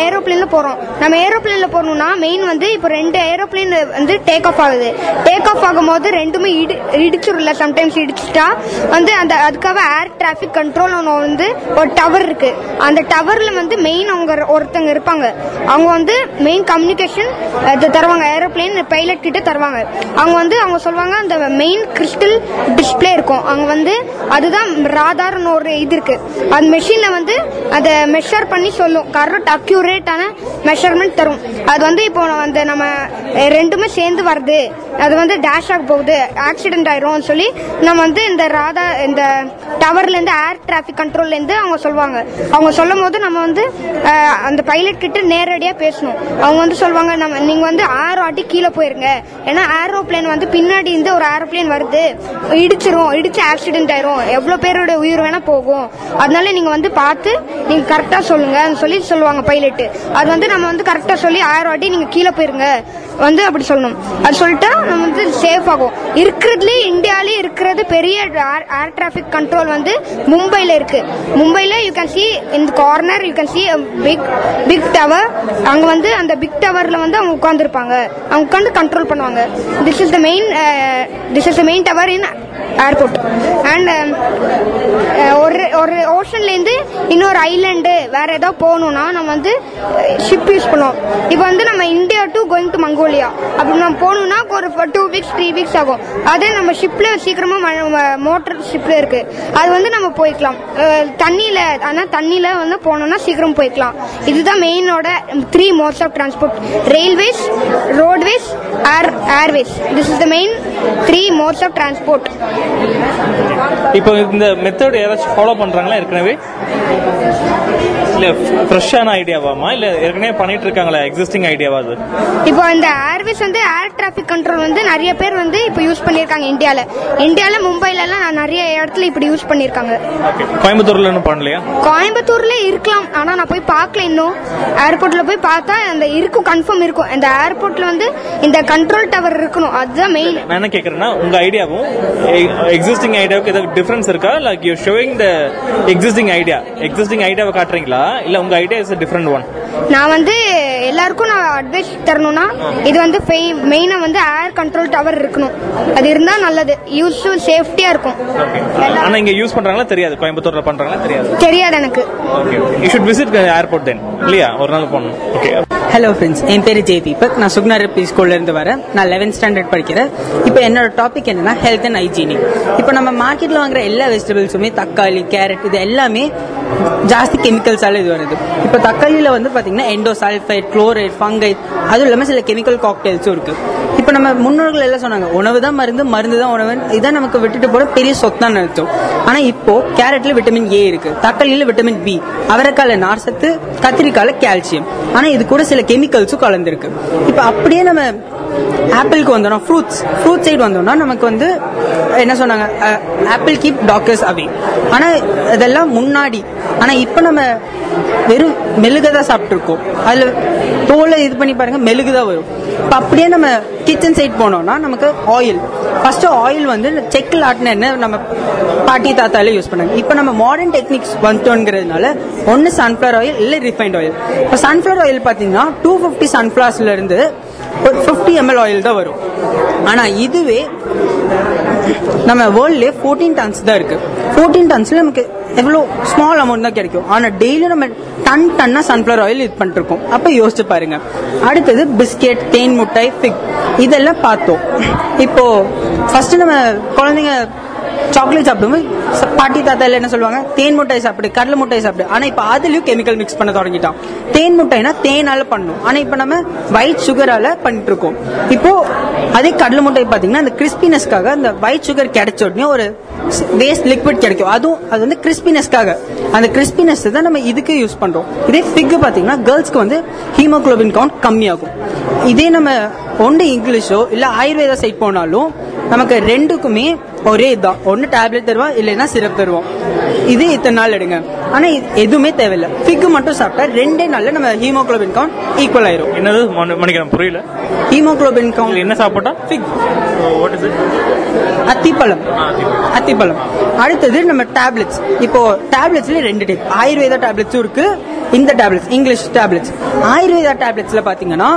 ஏரோப்ளேன்ல போறோம். நம்ம ஏரோப்ளேன்ல போகணும்னா மெயின் வந்து இப்போ ரெண்டு ஏரோப்ளேன் வந்து டேக் ஆஃப் ஆகுது. டேக் ஆஃப் ஆகும்போது ரெண்டுமே இடி இடிச்சிரும்ல. சம்டைம்ஸ் இடிச்சுட்டா வந்து அந்த அதுக்காக ஏர் டிராஃபிக் கண்ட்ரோல் ஒன்று வந்து ஒரு டவர் இருக்கு. அந்த டவர்ல வந்து மெயின் அவங்க ஒருத்தங்க இருப்பாங்க. அவங்க வந்து மெயின் கம்யூனிகேஷன் இது தருவாங்க. ஏரோப்ளேன் பைலட் கிட்ட தருவாங்க. அவங்க வந்து அவங்க சொல்லுவாங்க அந்த மெயின் கிறிஸ்டல் டிஸ்பிளே இருக்கும். அவங்க வந்து அதுதான் ராதார்னு ஒரு இது இருக்கு. அந்த மெஷின்ல வந்து அதை மெஷர் பண்ணி சொல்லும். கரெக்ட் அக்யூரேட்டான மெஷர்மெண்ட் தரும். அது வந்து இப்போ அந்த நம்ம ரெண்டுமே சேர்ந்து வருது. அது வந்து டேஷ் ஆக போகுது. ஆக்சிடென்ட் ஆயிரும் சொல்லி நம்ம வந்து இந்த ராதா இந்த டவர்ல இருந்து ஏர் டிராஃபிக் கண்ட்ரோல்ல இருந்து அவங்க சொல்லுவாங்க அவங்க சொல்லும் போது நம்ம வந்து அந்த பைலட் கிட்ட நேரடியா பேசணும். அவங்க வந்து சொல்லுவாங்க நம்ம நீங்க வந்து ஆறு வாட்டி கீழே போயிருங்க. ஏன்னா ஏரோப்ளேன் வந்து பின்னாடி இருந்து ஒரு ஏரோப்ளேன் வருது. இடிச்சிரும் இடிச்சு ஆக்சிடென்ட் ஆயிரும். எவ்வளவு பேரோட உயிர் வேணா போகும். அதனால நீங்க வந்து பார்த்து நீங்க கரெக்டா சொல்லுங்க. சொல்லி சொல்லுவாங்க பைலட் அது வந்து நம்ம வந்து கரெக்டா சொல்லி ஆயிரம் வாட்டி நீங்க கீழே போயிருங்க. வந்து அப்படி சொல்லணும். அது சொல்லிட்டா நம்ம வந்து சேஃப் ஆகும். இருக்கிறதுலே இந்தியாலே இருக்கிறது பெரிய ஏர் டிராஃபிக் கண்ட்ரோல் வந்து மும்பையில் இருக்கு. மும்பையில் யூ கேன் சி இந்த corner you can see big big tower அங்கே வந்து அந்த பிக் டவரில் வந்து அவங்க உட்காந்துருப்பாங்க அவங்க உட்காந்து கண்ட்ரோல் பண்ணுவாங்க. This is the main this is the main tower in airport and um, uh, ஒரு ஒரு ஓஷன்லேருந்து இன்னொரு ஐலண்டு வேற ஏதோ போகணும்னா நம்ம வந்து uh, ஷிப் யூஸ் பண்ணுவோம். இப்போ வந்து நம்ம India to going to Mongolia அப்படி நம்ம போகணும்னா ஒரு டூ வீக்ஸ் த்ரீ வீக்ஸ் ஆகும். அதே நம்ம ஷிப்ல சீக்கிரமா மோட்டர் ஷிப்ல இருக்கு. அது வந்து நம்ம போய்க்கலாம். தண்ணியில் தண்ணியில ஆனா தண்ணியில வந்து போனோம்னா சீக்கிரம் போய்க்கலாம். இதுதான் மெயினோட three modes of transport railways roadways air airways this is the main three modes of transport இப்போ இந்த மெத்தட் யாராச்சும் ஃபாலோ பண்றாங்களா ஏற்கனவே? இல்ல ஃப்ரெஷ்ஷான ஐடியாவாமா இல்ல ஏற்கனவே பண்ணிட்டு இருக்காங்களா எக்ஸிஸ்டிங் ஐடியாவா அது? இப்போ இந்த ஏர்வேஸ் வந்து ஏர் டிராஃபிக் கண்ட்ரோல் வந்து நிறைய பேர் வந்து இப்போ யூஸ் பண்ணியிருக்காங்க இந்தியால. இந்தியால மும்பைல எல்லாம் நிறைய இடத்துல இப்படி யூஸ் பண்ணியிருக்காங்க. ஓகே கோயம்புத்தூர்ல இன்னும் பண்ணலையா? கோயம்புத்தூர்ல இருக்கலாம். ஆனா நான் போய் பார்க்கல இன்னும். ஏர்போர்ட்ல போய் பார்த்தா அந்த இருக்கும் கன்ஃபார்ம் இருக்கும். இந்த ஏர்போர்ட்ல வந்து இந்த கண்ட்ரோல் டவர் இருக்கணும். அதுதான் மெயின் நான் என்ன கேக்குறேன்னா உங்க ஐடியாவும் எக்ஸிஸ்டிங் ஐடியாவுக்கு ஏதாவது டிஃபரன்ஸ் இருக்கா? Like you showing the existing idea existing ஐடியாவை காட்டுறீங்களா? இல்ல உங்க ஐடியா இஸ் டிஃபரெண்ட் ஒன் நான் வந்து எல்லாருக்கும் நான் அட்வைஸ் தரணும்னா இது வந்து மெயினா வந்து ஏர் கண்ட்ரோல் டவர் இருக்கணும். அது இருந்தா நல்லது. யூஸ்ஃபுல் சேஃப்டியா இருக்கும். ஆனா இங்க யூஸ் பண்றாங்களா தெரியாது? கோயம்புத்தூர்ல பண்றாங்களா தெரியாது? தெரியாது எனக்கு. You should visit airport then இல்லையா? ஒரு நாள் போகணும். ஓகே ஹலோ ஃப்ரெண்ட்ஸ் என் பேர் ஜே தீபக். நான் சுக்னா ரெப்பி ஸ்கூல்ல இருந்து வரேன். நான் 11th ஸ்டாண்டர்ட் படிக்கிறேன். இப்போ என்னோட டாபிக் என்னன்னா ஹெல்த் அண்ட் ஹைஜீனிக் இப்போ நம்ம மார்க்கெட்ல வாங்குற எல்லா வெஜிடபிள்ஸுமே தக்காளி கேரட் இது எல்லாமே ஜாஸ்தி கெமிக்கல்ஸால இது வருது. இப்போ தக்காளியில வந்து பாத்தீங்கன்னா எண்டோசல்ஃபைட் குளோரைட் ஃபங்கை அதுவும் இல்லாமல் சில கெமிக்கல் காக்டெயில்ஸும் இருக்கு. இப்போ நம்ம முன்னோர்கள் எல்லாம் சொன்னாங்க உணவு தான் மருந்து மருந்து தான் உணவு. இதான் நமக்கு விட்டுட்டு போற பெரிய சொத்தான் அர்த்தம். ஆனா இப்போ கேரட்ல விட்டமின் ஏ இருக்கு தக்காளியில விட்டமின் பி அவரைக்கால நார்சத்து கத்திரிக்கால கால்சியம். ஆனா இது கூட சில கெமிக்கல்ஸும் கலந்துருக்கு. இப்போ அப்படியே நம்ம ஆப்பிளுக்கு வந்தோம்னா ஃப்ரூட்ஸ் ஃப்ரூட் சைடு வந்தோம்னா நமக்கு வந்து என்ன சொன்னாங்க ஆப்பிள் கீப் டாக்டர்ஸ் அவே. ஆனா இதெல்லாம் முன்னாடி. ஆனா இப்போ நம்ம வெறும் மெழுக தான் சாப்பிட்டுருக்கோம். அதில் தோலை இது பண்ணி பாருங்க மெழுகு தான் வரும். இப்போ அப்படியே நம்ம கிச்சன் சைட் போனோம்னா நமக்கு ஆயில் ஃபர்ஸ்ட் ஆயில் வந்து செக்கில் ஆட்டின என்ன நம்ம பாட்டி தாத்தால யூஸ் பண்ணாங்க இப்போ நம்ம மாடர்ன் டெக்னிக்ஸ் வந்துட்டோங்கிறதுனால ஒன்று சன்ஃபிளவர் ஆயில் இல்லை ரிஃபைண்ட் ஆயில் இப்போ சன்ஃப்ளவர் ஆயில் பார்த்தீங்கன்னா டூ ஃபிஃப்டி சன்ஃப்ளவர்ஸ்ல இருந்து ஒரு ஃபிஃப்டி எம்எல் ஆயில் தான் வரும். ஆனா இதுவே நம்ம வேர்ல்ட்லயே ஃபோர்டீன் டன்ஸ் தான் இருக்கு. ஃபோர்டீன் டன்ஸ்ல நமக்கு எவ்வளோ ஸ்மால் அமௌண்ட் தான் கிடைக்கும். ஆனால் டெய்லி நம்ம டன் டன்னா சன்ஃப்ளவர் ஆயில் இது பண்ணிட்டுருக்கோம். அப்போ யோசிச்சு பாருங்க. அடுத்தது பிஸ்கெட் தேன் முட்டை ஃபிக் இதெல்லாம் பார்த்தோம். இப்போ ஃபர்ஸ்ட் நம்ம குழந்தைங்க சாக்லேட் சாப்பிடும்போது பாட்டி தாத்தா என்ன சொல்லுவாங்க? தேன் முட்டாய் சாப்பிடு கடலை முட்டாய் சாப்பிடு. ஆனா இப்ப அதுலயும் கெமிக்கல் மிக்ஸ் பண்ண தொடங்கிட்டான். தேன் முட்டைனா தேனால பண்ணும். ஆனா இப்ப நம்ம ஒயிட் சுகரால பண்ணிட்டு இருக்கோம் இப்போ அதே கடலை முட்டை பாத்தீங்கன்னா அந்த கிறிஸ்பினஸ்க்காக அந்த ஒயிட் சுகர் கிடைச்ச உடனே ஒரு வேஸ்ட் லிக்விட் கிடைக்கும். அதுவும் அது வந்து கிறிஸ்பினஸ்க்காக அந்த கிறிஸ்பினஸ் தான் நம்ம இதுக்கு யூஸ் பண்றோம். இதே ஃபிக் பாத்தீங்கன்னா கேர்ள்ஸ்க்கு வந்து ஹீமோகுளோபின் கவுண்ட் கம்மியாகும். இதே நம்ம ஒன்று இங்கிலீஷோ இல்ல ஆயுர்வேதா சைட் போனாலும் நமக்கு ரெண்டுக்குமே ஒரே இதுதான் ஒன்னு டேப்லெட் தருவோம் இல்லைன்னா சிரப் தருவோம். இது இத்தனை நாள் எடுங்க. ஆனா இது எதுவுமே தேவையில்லை. ஃபிக் மட்டும் சாப்பிட்டா ரெண்டே நாள்ல நம்ம ஹீமோகுளோபின் கவுண்ட் ஈக்குவல் ஆயிரும். என்னது? மணி- மணிக்கிறேன் புரியல. ஹீமோகுளோபின் கவுண்ட் என்ன சாப்பிட்டா? ஃபிக் அத்திப்பழம். அத்திப்பழம். அடுத்தது நம்ம டேப்லெட்ஸ் இப்போ டேப்லெட்ஸ்ல ரெண்டு டைப் ஆயுர்வேதா டேப்லெட்ஸும் இருக்கு. இந்த டேப்லெட்ஸ் இங்கிலீஷ் டேப்லெட்ஸ் ஆயுர்வேதா டேப்லெட்ஸ்ல பாத்தீங்கன்னா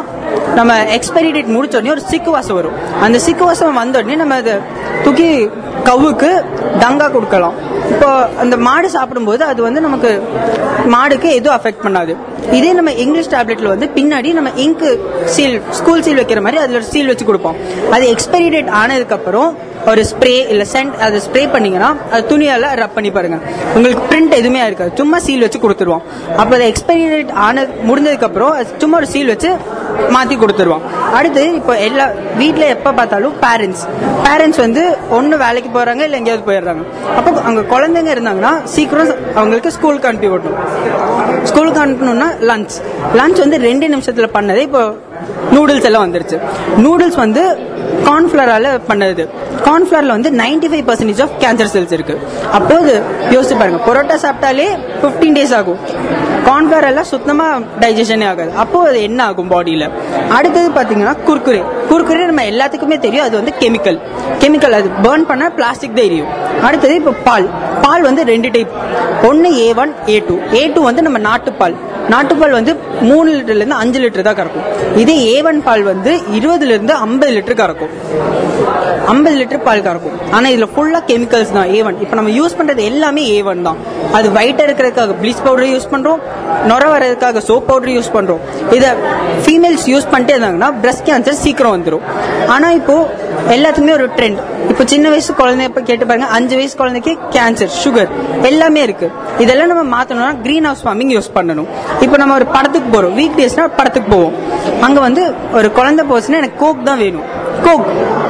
நம்ம எக்ஸ்பைரி டேட் முடிச்ச உடனே ஒரு சிக்கு வாசம் வரும். அந்த சிக்கு வாசம் வந்த உடனே நம்ம அதை தூக்கி கவுக்கு டங்கா கொடுக்கலாம். இப்போ அந்த மாடு சாப்பிடும்போது அது வந்து நமக்கு மாடுக்கு எதுவும் அஃபெக்ட் பண்ணாது. இதே நம்ம இங்கிலீஷ் டேப்லெட்ல வந்து பின்னாடி நம்ம இங்க் சீல் ஸ்கூல் சீல் வைக்கிற மாதிரி அதுல ஒரு சீல் வச்சு கொடுப்போம். அது எக்ஸ்பைரி டேட் ஆனதுக்கு அப்புறம் ஒரு ஸ்ப்ரே இல்ல சென்ட் அதை ஸ்ப்ரே பண்ணீங்கன்னா அது துணியால ரப் பண்ணி பாருங்க. உங்களுக்கு பிரிண்ட் எதுவுமே இருக்காது. சும்மா சீல் வச்சு கொடுத்துருவோம். அப்போ அது எக்ஸ்பைரி டேட் ஆன முடிஞ்சதுக்கு அப்புறம் அது சும்மா ஒரு சீல் வச்சு மாத்தி கொடுத்துருவோம். அடுத்து இப்போ எல்லா வீட்டில் எப்போ பார்த்தாலும் பேரண்ட்ஸ் பேரண்ட்ஸ் வந்து ஒன்று வேலைக்கு போகிறாங்க இல்லை எங்கேயாவது போயிடுறாங்க. அப்போ அங்கே குழந்தைங்க இருந்தாங்கன்னா சீக்கிரம் அவங்களுக்கு ஸ்கூலுக்கு அனுப்பி விடணும். ஸ்கூலுக்கு அனுப்பணும்னா லஞ்ச் லஞ்ச் வந்து ரெண்டு நிமிஷத்தில் பண்ணதே இப்போ நூடுல்ஸ் எல்லாம் வந்துருச்சு. நூடுல்ஸ் வந்து கார்ன்ஃபிளரால பண்ணது. கார்ன்ஃபிளர்ல வந்து 95% five percentage of cancer cells இருக்கு. அப்போ யோசிச்சு பாருங்க பரோட்டா சாப்பிட்டாலே 15 டேஸ் ஆகும். கார்ன்ஃபிளவர் எல்லாம் சுத்தமா டைஜஷனே ஆகாது. அப்போ அது என்ன ஆகும் பாடியில அடுத்தது பாத்தீங்கன்னா குர்குரே. குர்குரே நம்ம எல்லாத்துக்குமே தெரியும் அது வந்து கெமிக்கல் கெமிக்கல் அது பேர்ன் பண்ண பிளாஸ்டிக் தான் எரியும். அடுத்தது இப்போ பால். பால் வந்து ரெண்டு டைப் ஒன்னு A one A two A two வந்து நம்ம நாட்டுப்பால். நாட்டுப்பால் வந்து மூணு லிட்டர்ல இருந்து அஞ்சு லிட்டர் தான் கறக்கும். இதே ஏ ஒன் பால் வந்து இருபதுல இருந்து ஐம்பது லிட்டர் கறக்கும். ஐம்பது லிட்டர் பால் கறக்கும். ஆனா இதுல ஃபுல்லா கெமிக்கல்ஸ் தான் ஏ ஒன் இப்போ நம்ம யூஸ் பண்றது எல்லாமே ஏ ஒன் தான். அது ஒயிட்டா இருக்கிறதுக்காக ப்ளீச் பவுடர் யூஸ் பண்றோம். நுர வரதுக்காக சோப் பவுடர் யூஸ் பண்றோம். இதை ஃபீமேல்ஸ் யூஸ் பண்ணிட்டே இருந்தாங்கன்னா பிரஸ்ட் கேன்சர் சீக்கிரம் வந்துடும் ஆனா இப்போ எல்லாத்துக்குமே ஒரு ட்ரெண்ட் இப்போ சின்ன வயசு குழந்தைய கேட்டு பாருங்க அஞ்சு வயசு குழந்தைக்கு கேன்சர் சுகர் எல்லாமே இருக்கு. இதெல்லாம் நம்ம மாத்தணும்னா கிரீன் ஹவுஸ் ஃபார்மிங் யூஸ் பண்ணணும். இப்போ நம்ம ஒரு படத்துக்கு போறோம். வீக் டேஸ்னா படத்துக்கு போவோம். அங்க வந்து ஒரு குழந்தை போச்சுன்னா எனக்கு கோக் தான் வேணும். கோக்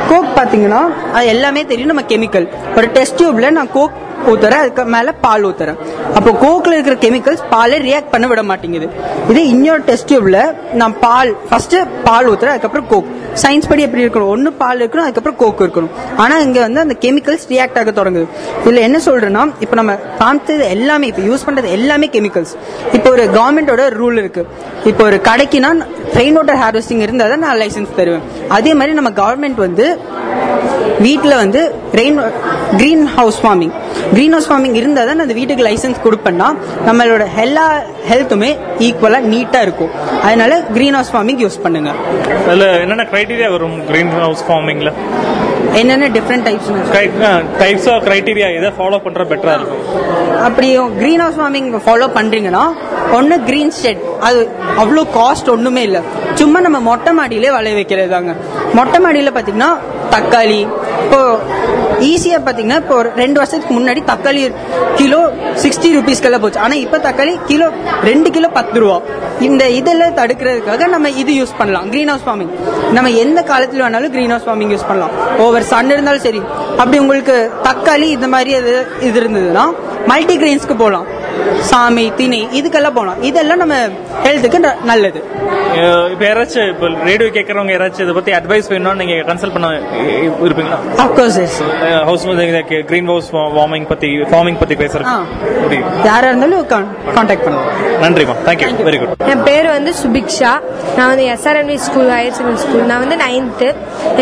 கோக் பாத்தீங்கன்னா அது எல்லாமே தெரியும். நம்ம கெமிக்கல் ஒரு டெஸ்ட் டியூப்ல நான் கோக் ஊத்துற அதுக்கு மேல பால் ஊத்துறேன் அப்போ கோக்ல இருக்கிற கெமிக்கல்ஸ் பாலை ரியாக்ட் பண்ண விட மாட்டேங்குது. இதே இன்னொரு டெஸ்ட் டியூப்ல நான் பால் ஃபர்ஸ்ட் பால் ஊத்துற அதுக்கப்புறம் கோக் சயின்ஸ் படி எப்படி இருக்கணும்? ஒன்னு பால் இருக்கணும் அதுக்கப்புறம் கோக் இருக்கணும். ஆனா இங்க வந்து அந்த கெமிக்கல்ஸ் ரியாக்ட் ஆக தொடங்குது. இதுல என்ன சொல்றேன்னா இப்போ நம்ம காமிச்சது எல்லாமே இப்போ யூஸ் பண்றது எல்லாமே கெமிக்கல்ஸ் இப்போ ஒரு கவர்மெண்டோட ரூல் இருக்கு. இப்போ ஒரு கடைக்குனா ரெயின் வாட்டர் ஹார்வெஸ்டிங் இருந்தால் தான் நான் லைசன்ஸ் தருவேன். அதே மாதிரி நம்ம கவர்மெண்ட் வந்து வீட்டில் வந்து rain green house farming green house farming இருந்தால் தான் அந்த வீட்டுக்கு லைசன்ஸ் கொடுப்பேன்னா நம்மளோட எல்லா ஹெல்த்துமே ஈக்குவலாக நீட்டாக இருக்கும். அதனால கிரீன் ஹவுஸ் ஃபார்மிங் யூஸ் பண்ணுங்க. அதுல என்னென்ன கிரைட்டீரியா வரும் கிரீன் ஹவுஸ் ஃபார்மிங்ல என்னென்ன different types types of criteria எதை ஃபாலோ பண்ற பெட்டரா இருக்கும்? அப்படியும் கிரீன் ஹவுஸ் ஃபார்மிங் ஃபாலோ பண்றீங்கன்னா ஒன்னு கிரீன் ஷெட் அது அவ்வளோ காஸ்ட் ஒண்ணுமே இல்ல. சும்மா நம்ம மொட்டை மாடியிலே வளைய வைக்கிறது தாங்க மொட்டை மாடியில பாத்தீங்கன்னா தக்காளி இப்போ ஈஸியா பாத்தீங்கன்னா இப்போ ஒரு ரெண்டு வருஷத்துக்கு முன்னாடி தக்காளி கிலோ சிக்ஸ்டி ருபீஸ்க்கெல்லாம் போச்சு. ஆனா இப்ப தக்காளி கிலோ ரெண்டு கிலோ பத்து ரூபா. இந்த இதெல்லாம் தடுக்கிறதுக்காக நம்ம இது யூஸ் பண்ணலாம். கிரீன் ஹவுஸ் ஃபார்மிங் நம்ம எந்த காலத்துல வேணாலும் கிரீன் ஹவுஸ் ஃபார்மிங் யூஸ் பண்ணலாம். ஓவர் சன் இருந்தாலும் சரி. அப்படி உங்களுக்கு தக்காளி இந்த மாதிரி இது இது இருந்ததுன்னா மல்டி கிரெயின்ஸ்க்கு போகலாம். சாமை திணை இதுக்கெல்லாம் போகலாம் இதெல்லாம் நம்ம ஹெல்த்துக்கு நல்லது. இப்ப யாராச்சும் இப்ப ரேடியோ கேட்கறவங்க யாராச்சும் இதை பத்தி அட்வைஸ் வேணும்னா நீங்க கன்சல்ட் பண்ண இருப்பீங்களா? Of course yes house green house warming பத்தி ஃபார்மிங் பத்தி பேசுறது ஆ. அப்படி. யாரா இருந்தாலும் கான்டாக்ட் பண்ணுவோம் நன்றிமா தேங்க்யூ வெரி குட் என் பேர் வந்து சுபிக்ஷா. நான் வந்து SRNV school higher secondary school நான் வந்து நைன்த்து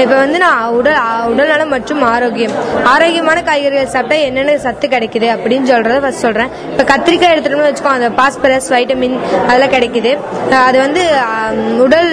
இப்போ வந்து நான் உடல் உடல்நலம் மற்றும் ஆரோக்கியம். ஆரோக்கியமான காய்கறிகள் சாப்பிட்டா என்னென்ன சத்து கிடைக்குது அப்படின்னு சொல்றத ஃபர்ஸ்ட் சொல்றேன். இப்போ கத்திரிக்காய் எடுத்துட்டோம்னு வச்சுக்கோ அந்த பாஸ்பரஸ் வைட்டமின் அதெல்லாம் கிடைக்குது. அது வந்து உடல்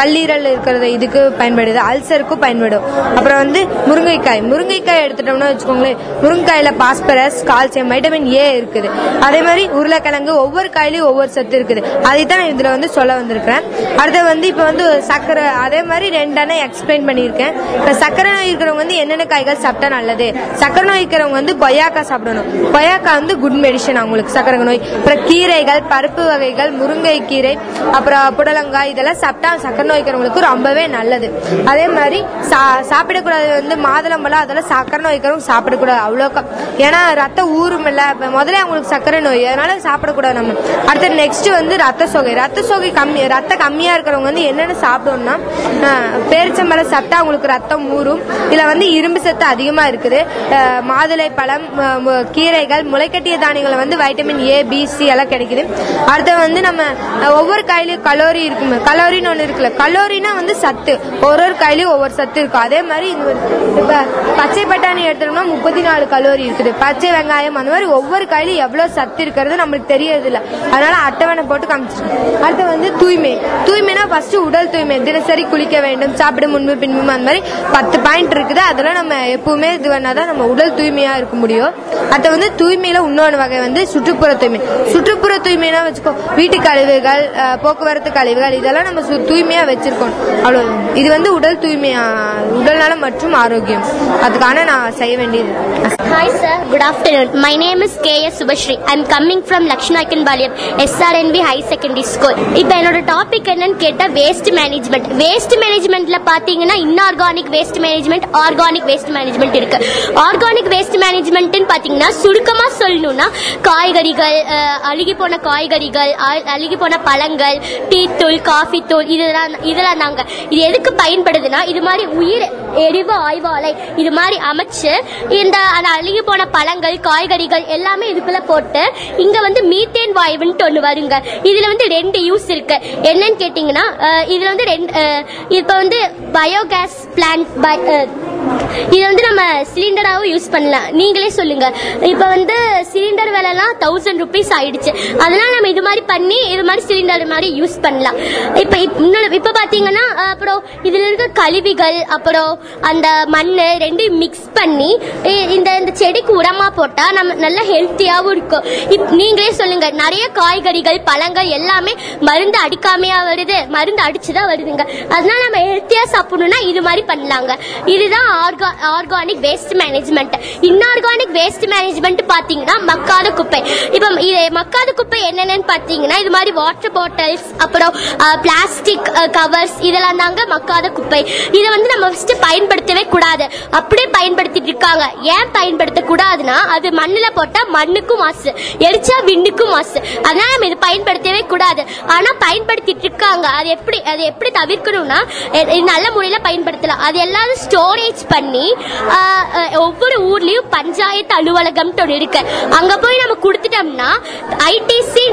கல்லீரல் இருக்கிறது இதுக்கு பயன்படுது. அல்சருக்கும் பயன்படும். அப்புறம் வந்து முருங்கைக்காய். முருங்கைக்காய் எடுத்துட்டோம்னா வச்சுக்கோங்களேன். முருங்கைக்காயில பாஸ்பரஸ் கால்சியம் வைட்டமின் ஏ இருக்குது. அதே மாதிரி உருளைக்கிழங்கு ஒவ்வொரு காயிலையும் ஒவ்வொரு சத்து இருக்குது. அதை தான் இதுல வந்து சொல்ல வந்திருக்கிறேன். அடுத்து வந்து இப்போ வந்து சக்கரை அதே மாதிரி ரெண்டான எக்ஸ்பிளைன் பண்ணியிருக்கேன். இப்போ சக்கரை நோய் இருக்கிறவங்க வந்து என்னென்ன காய்கள் சாப்பிட்டா நல்லது? சக்கரை நோய் இருக்கிறவங்க வந்து கொய்யாக்காய் சாப்பிடணும். கொய்யாக்காய் வந்து குட் மெடிசன் அவங்களுக்கு சக்கரை நோய் அப்புறம் கீரைகள் பருப்பு வகைகள் முருங்கை கீரை அப்புறம் புடலங்காய் இதெல்லாம் சாப்பிட்டா சக்கரை நோய்க்கிறவங்களுக்கு ரொம்பவே நல்லது. அதே மாதிரி சா- சாப்பிடக்கூடாது வந்து மாதுளம்பழம் அதெல்லாம் சக்கரை நோய் இருக்கிறவங்க சாப்பிடக்கூடாது அவ்வளோக்கா. ஏன்னா ரத்தம் ஊறும் இல்லை. இப்போ முதல்ல அவங்களுக்கு சக்கரை நோய். அதனால சாப்பிடக்கூடாது நம்ம. அடுத்து நெக்ஸ்ட் வந்து ரத்த சோகை. ரத்த சோகை கம்மி ரத்த கம்மியா இருக்கிறவங்க வந்து என்னென்ன சாப்பிடணும்னா பேரிச்சம்பழம் சாப்பிட்டா அவங்களுக்கு ரத்தம் ஊறும் இதுல வந்து இரும்பு சத்து அதிகமா இருக்குது. மாதுளை பழம் கீரைகள் முளைக்கட்டிய தானியங்களை வந்து வந்து வைட்டமின் ஏ பி சி எல்லாம் கிடைக்குது. அடுத்து வந்து நம்ம ஒவ்வொரு காயிலையும் கலோரி இருக்கும். கலோரின்னு ஒன்று இருக்குல்ல. கலோரினா வந்து சத்து. ஒரு ஒரு காயிலையும் ஒவ்வொரு சத்து இருக்கும். அதே மாதிரி இது வந்து இப்போ பச்சை பட்டாணி எடுத்தோம்னா முப்பத்தி நாலு கலோரி இருக்குது. பச்சை வெங்காயம் அந்த மாதிரி ஒவ்வொரு காயிலையும் எவ்வளோ சத்து இருக்கிறது நம்மளுக்கு தெரியறது இல்ல அதனால அட்டவணை போட்டு காமிச்சிருக்கோம் அடுத்து வந்து தூய்மை. தூய்மைனா ஃபர்ஸ்ட் உடல் தூய்மை. தினசரி குளிக்க வேண்டும் சாப்பிட முன்பு பின்பு அந்த மாதிரி பத்து பாயிண்ட் இருக்குது. அதெல்லாம் நம்ம எப்பவுமே இது பண்ணாதான் நம்ம உடல் தூய்மையா இருக்க முடியும். அடுத்து வந்து தூய்மையில இன்னொன்று வகை வந்து சுற்றுப்புற தூய்மை சுற்றுப்புற தூய்மைனா வச்சுக்கோ வீட்டு கழிவுகள் போக்குவரத்து கழிவுகள் இதெல்லாம் நம்ம சு- தூய்மையா வச்சிருக்கோம் அவ்வளவு இது வந்து உடல் தூய்மையா உடல் நலம் மற்றும் ஆரோக்கியம் அதுக்கான நான் செய்ய வேண்டியது Hi sir, good afternoon. My name is K.S. Subashri. I'm coming from Lakshminakan Balyam, SRNB High Secondary School. இப்போ என்னோட டாபிக் என்னன்னு கேட்டா வேஸ்ட் மேனேஜ்மெண்ட் வேஸ்ட் மேனேஜ்மெண்ட்ல பாத்தீங்கன்னா inorganic waste management organic waste management இருக்கு ஆர்கானிக் வேஸ்ட் மேனேஜ்மெண்ட்னு பாத்தீங்கன்னா சுருக்கமா சொல்லணும்னா காய்கறிகள் அழுகி போன காய்கறிகள் அழுகி போன பழங்கள் டீ தூள் காஃபி தூள் இதெல்லாம் இதெல்லாம் நாங்கள் இது எதுக்கு பயன்படுதுன்னா இது மாதிரி உயிர் எரிவு ஆய்வாலை இது மாதிரி அமைச்சு இந்த அந்த அழுகி போன பழங்கள் காய்கறிகள் எல்லாமே இதுக்குள்ள போட்டு இங்க வந்து மீத்தேன் வாயுன்ட்டு ஒண்ணு வருங்க. இதுல வந்து ரெண்டு யூஸ் இருக்கு. என்னன்னு கேட்டீங்கன்னா இதுல வந்து ரெண்டு அஹ், இப்ப வந்து பயோகேஸ் பிளான்ட் இது வந்து நம்ம சிலிண்டராகவும் யூஸ் பண்ணலாம். நீங்களே சொல்லுங்க. இப்போ வந்து சிலிண்டர் விலைலாம் தௌசண்ட் ருபீஸ் ஆயிடுச்சு. அதனால நம்ம இது மாதிரி பண்ணி இது மாதிரி சிலிண்டர் மாதிரி யூஸ் பண்ணலாம். இப்போ இப்- இன்னொரு இப்போ பார்த்தீங்கன்னா அப்புறம் இதில் இருக்க கழிவுகள் அப்புறம் அந்த மண் ரெண்டையும் மிக்ஸ் பண்ணி இந்த இந்த செடிக்கு உரமாக போட்டால் நம்ம நல்ல ஹெல்த்தியாகவும் இருக்கும். இப்- நீங்களே சொல்லுங்க. நிறைய காய்கறிகள் பழங்கள் எல்லாமே மருந்து அடிக்காமையா வருது. மருந்து அடிச்சுதான் வருதுங்க. அதனால நம்ம ஹெல்த்தியாக சாப்பிடணும்னா இது மாதிரி பண்ணலாங்க. இதுதான் ஆர்கா organic waste management. Inorganic waste management பார்த்தீங்கன்னா மக்காத குப்பை. இப்போ இது மக்காத குப்பை என்னென்னு பார்த்தீங்கன்னா இது மாதிரி வாட்டர் பாட்டில்ஸ் அப்புறம் பிளாஸ்டிக் கவர்ஸ் இதெல்லாம் தாங்க மக்காத குப்பை. இதை வந்து நம்ம ஃபஸ்ட்டு பயன்படுத்தவே கூடாது. அப்படியே பயன்படுத்திட்டு இருக்காங்க. ஏன் பயன்படுத்தக்கூடாதுன்னா அது மண்ணில் போட்டால் மண்ணுக்கும் மாசு. எரிச்சா விண்ணுக்கும் மாசு. அதனால நம்ம இது பயன்படுத்தவே கூடாது. ஆனால் பயன்படுத்திட்டு இருக்காங்க. அது எப்படி அது எப்படி தவிர்க்கணும்னா இது நல்ல முறையில் பயன்படுத்தலாம். அது எல்லாரும் ஸ்டோரேஜ் பண்ணி ஒவ்வொரு ஊர்லயும் பஞ்சாயத்து அலுவலகம்னு ஒன்று இருக்கு. அங்க போய் நம்ம கொடுத்துட்டோம்னா ஐடிசி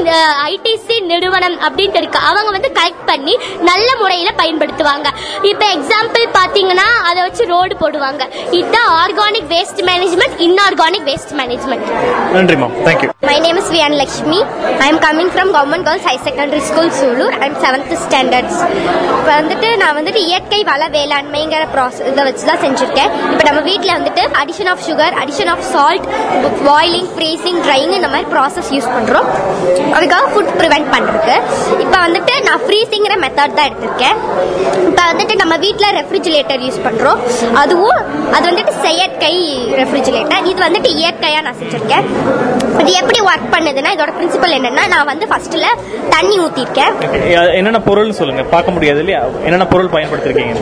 ஐடிசி நிறுவனம் அப்படின்ட்டு இருக்கு. அவங்க வந்து கலெக்ட் பண்ணி நல்ல முறையில பயன்படுத்துவாங்க. இப்ப எக்ஸாம்பிள் பாத்தீங்கன்னா அதை வச்சு ரோடு போடுவாங்க. இதுதான் organic waste management inorganic waste management நன்றிம்மா thank you My name is Vian Lakshmi. I am coming from Government Girls High Secondary School, Sulur. I am 7th standards. இப்போ வந்துட்டு நான் வந்துட்டு இயற்கை வள வேளாண்மைங்கிற ப்ராசஸ் இதை வச்சு தான் செஞ்சுருக்கேன். இப்போ நம்ம வீட்டில் வந்துட்டு addition of sugar addition of salt boiling freezing drying இந்த மாதிரி ப்ராசஸ் யூஸ் பண்ணுறோம் அதுக்காக ஃபுட் ப்ரிவென்ட் பண்ணுறதுக்கு இப்போ வந்துட்டு நான் ஃப்ரீசிங்கிற மெத்தட் தான் எடுத்திருக்கேன். இப்போ வந்துட்டு நம்ம வீட்டில் ரெஃப்ரிஜிரேட்டர் யூஸ் பண்ணுறோம் அதுவும் அது வந்துட்டு செயற்கை ரெஃப்ரிஜிரேட்டர் இது வந்துட்டு இயற்கையாக நான் செஞ்சுருக்கேன். இது எப்படி ஒர்க் பண்ணுதுன்னா இதோட பிரின்சிபல் என்னன்னா நான் வந்து ஃபர்ஸ்ட்ல தண்ணி ஊத்திருக்கேன். என்னென்ன பொருள் சொல்லுங்க. பார்க்க முடியாது இல்லையா? என்னென்ன பொருள் பயன்படுத்திருக்கீங்க?